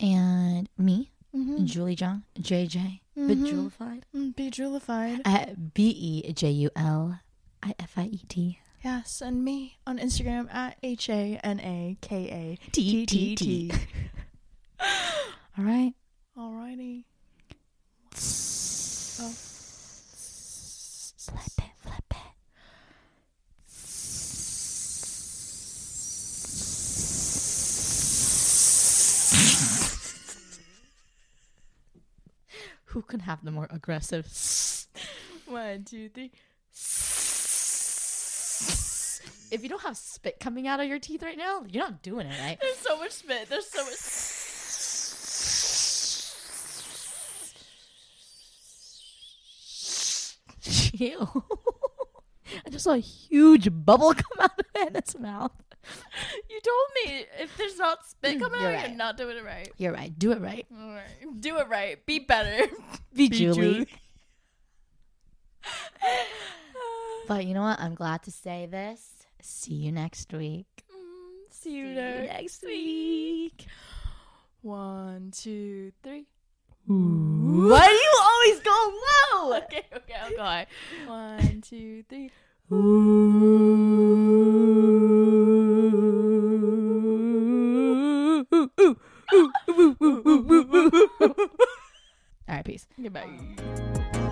And me, Mm-hmm. Julie John, JJ, Bejulified. Be Julified. At B E J U L I F I E T. Yes, and me on Instagram at H A N A K A T T T. All right. Alrighty. Oh. Flip it, flip it. Who can have the more aggressive? One, two, three. If you don't have spit coming out of your teeth right now, you're not doing it right. There's so much spit. There's so much. Ew. I just saw a huge bubble come out of Anna's mouth. You told me if there's not spit coming You're out, right. you're not doing it right. You're right. Do it right. All right. Do it right. Be better. Be, Be Julie. Julie. But you know what? I'm glad to say this. See you next week. Mm, See you See you next next week. One, two, three. Why do you always go low? Okay, okay, I'll go high. One, two, three. All right, peace. Goodbye.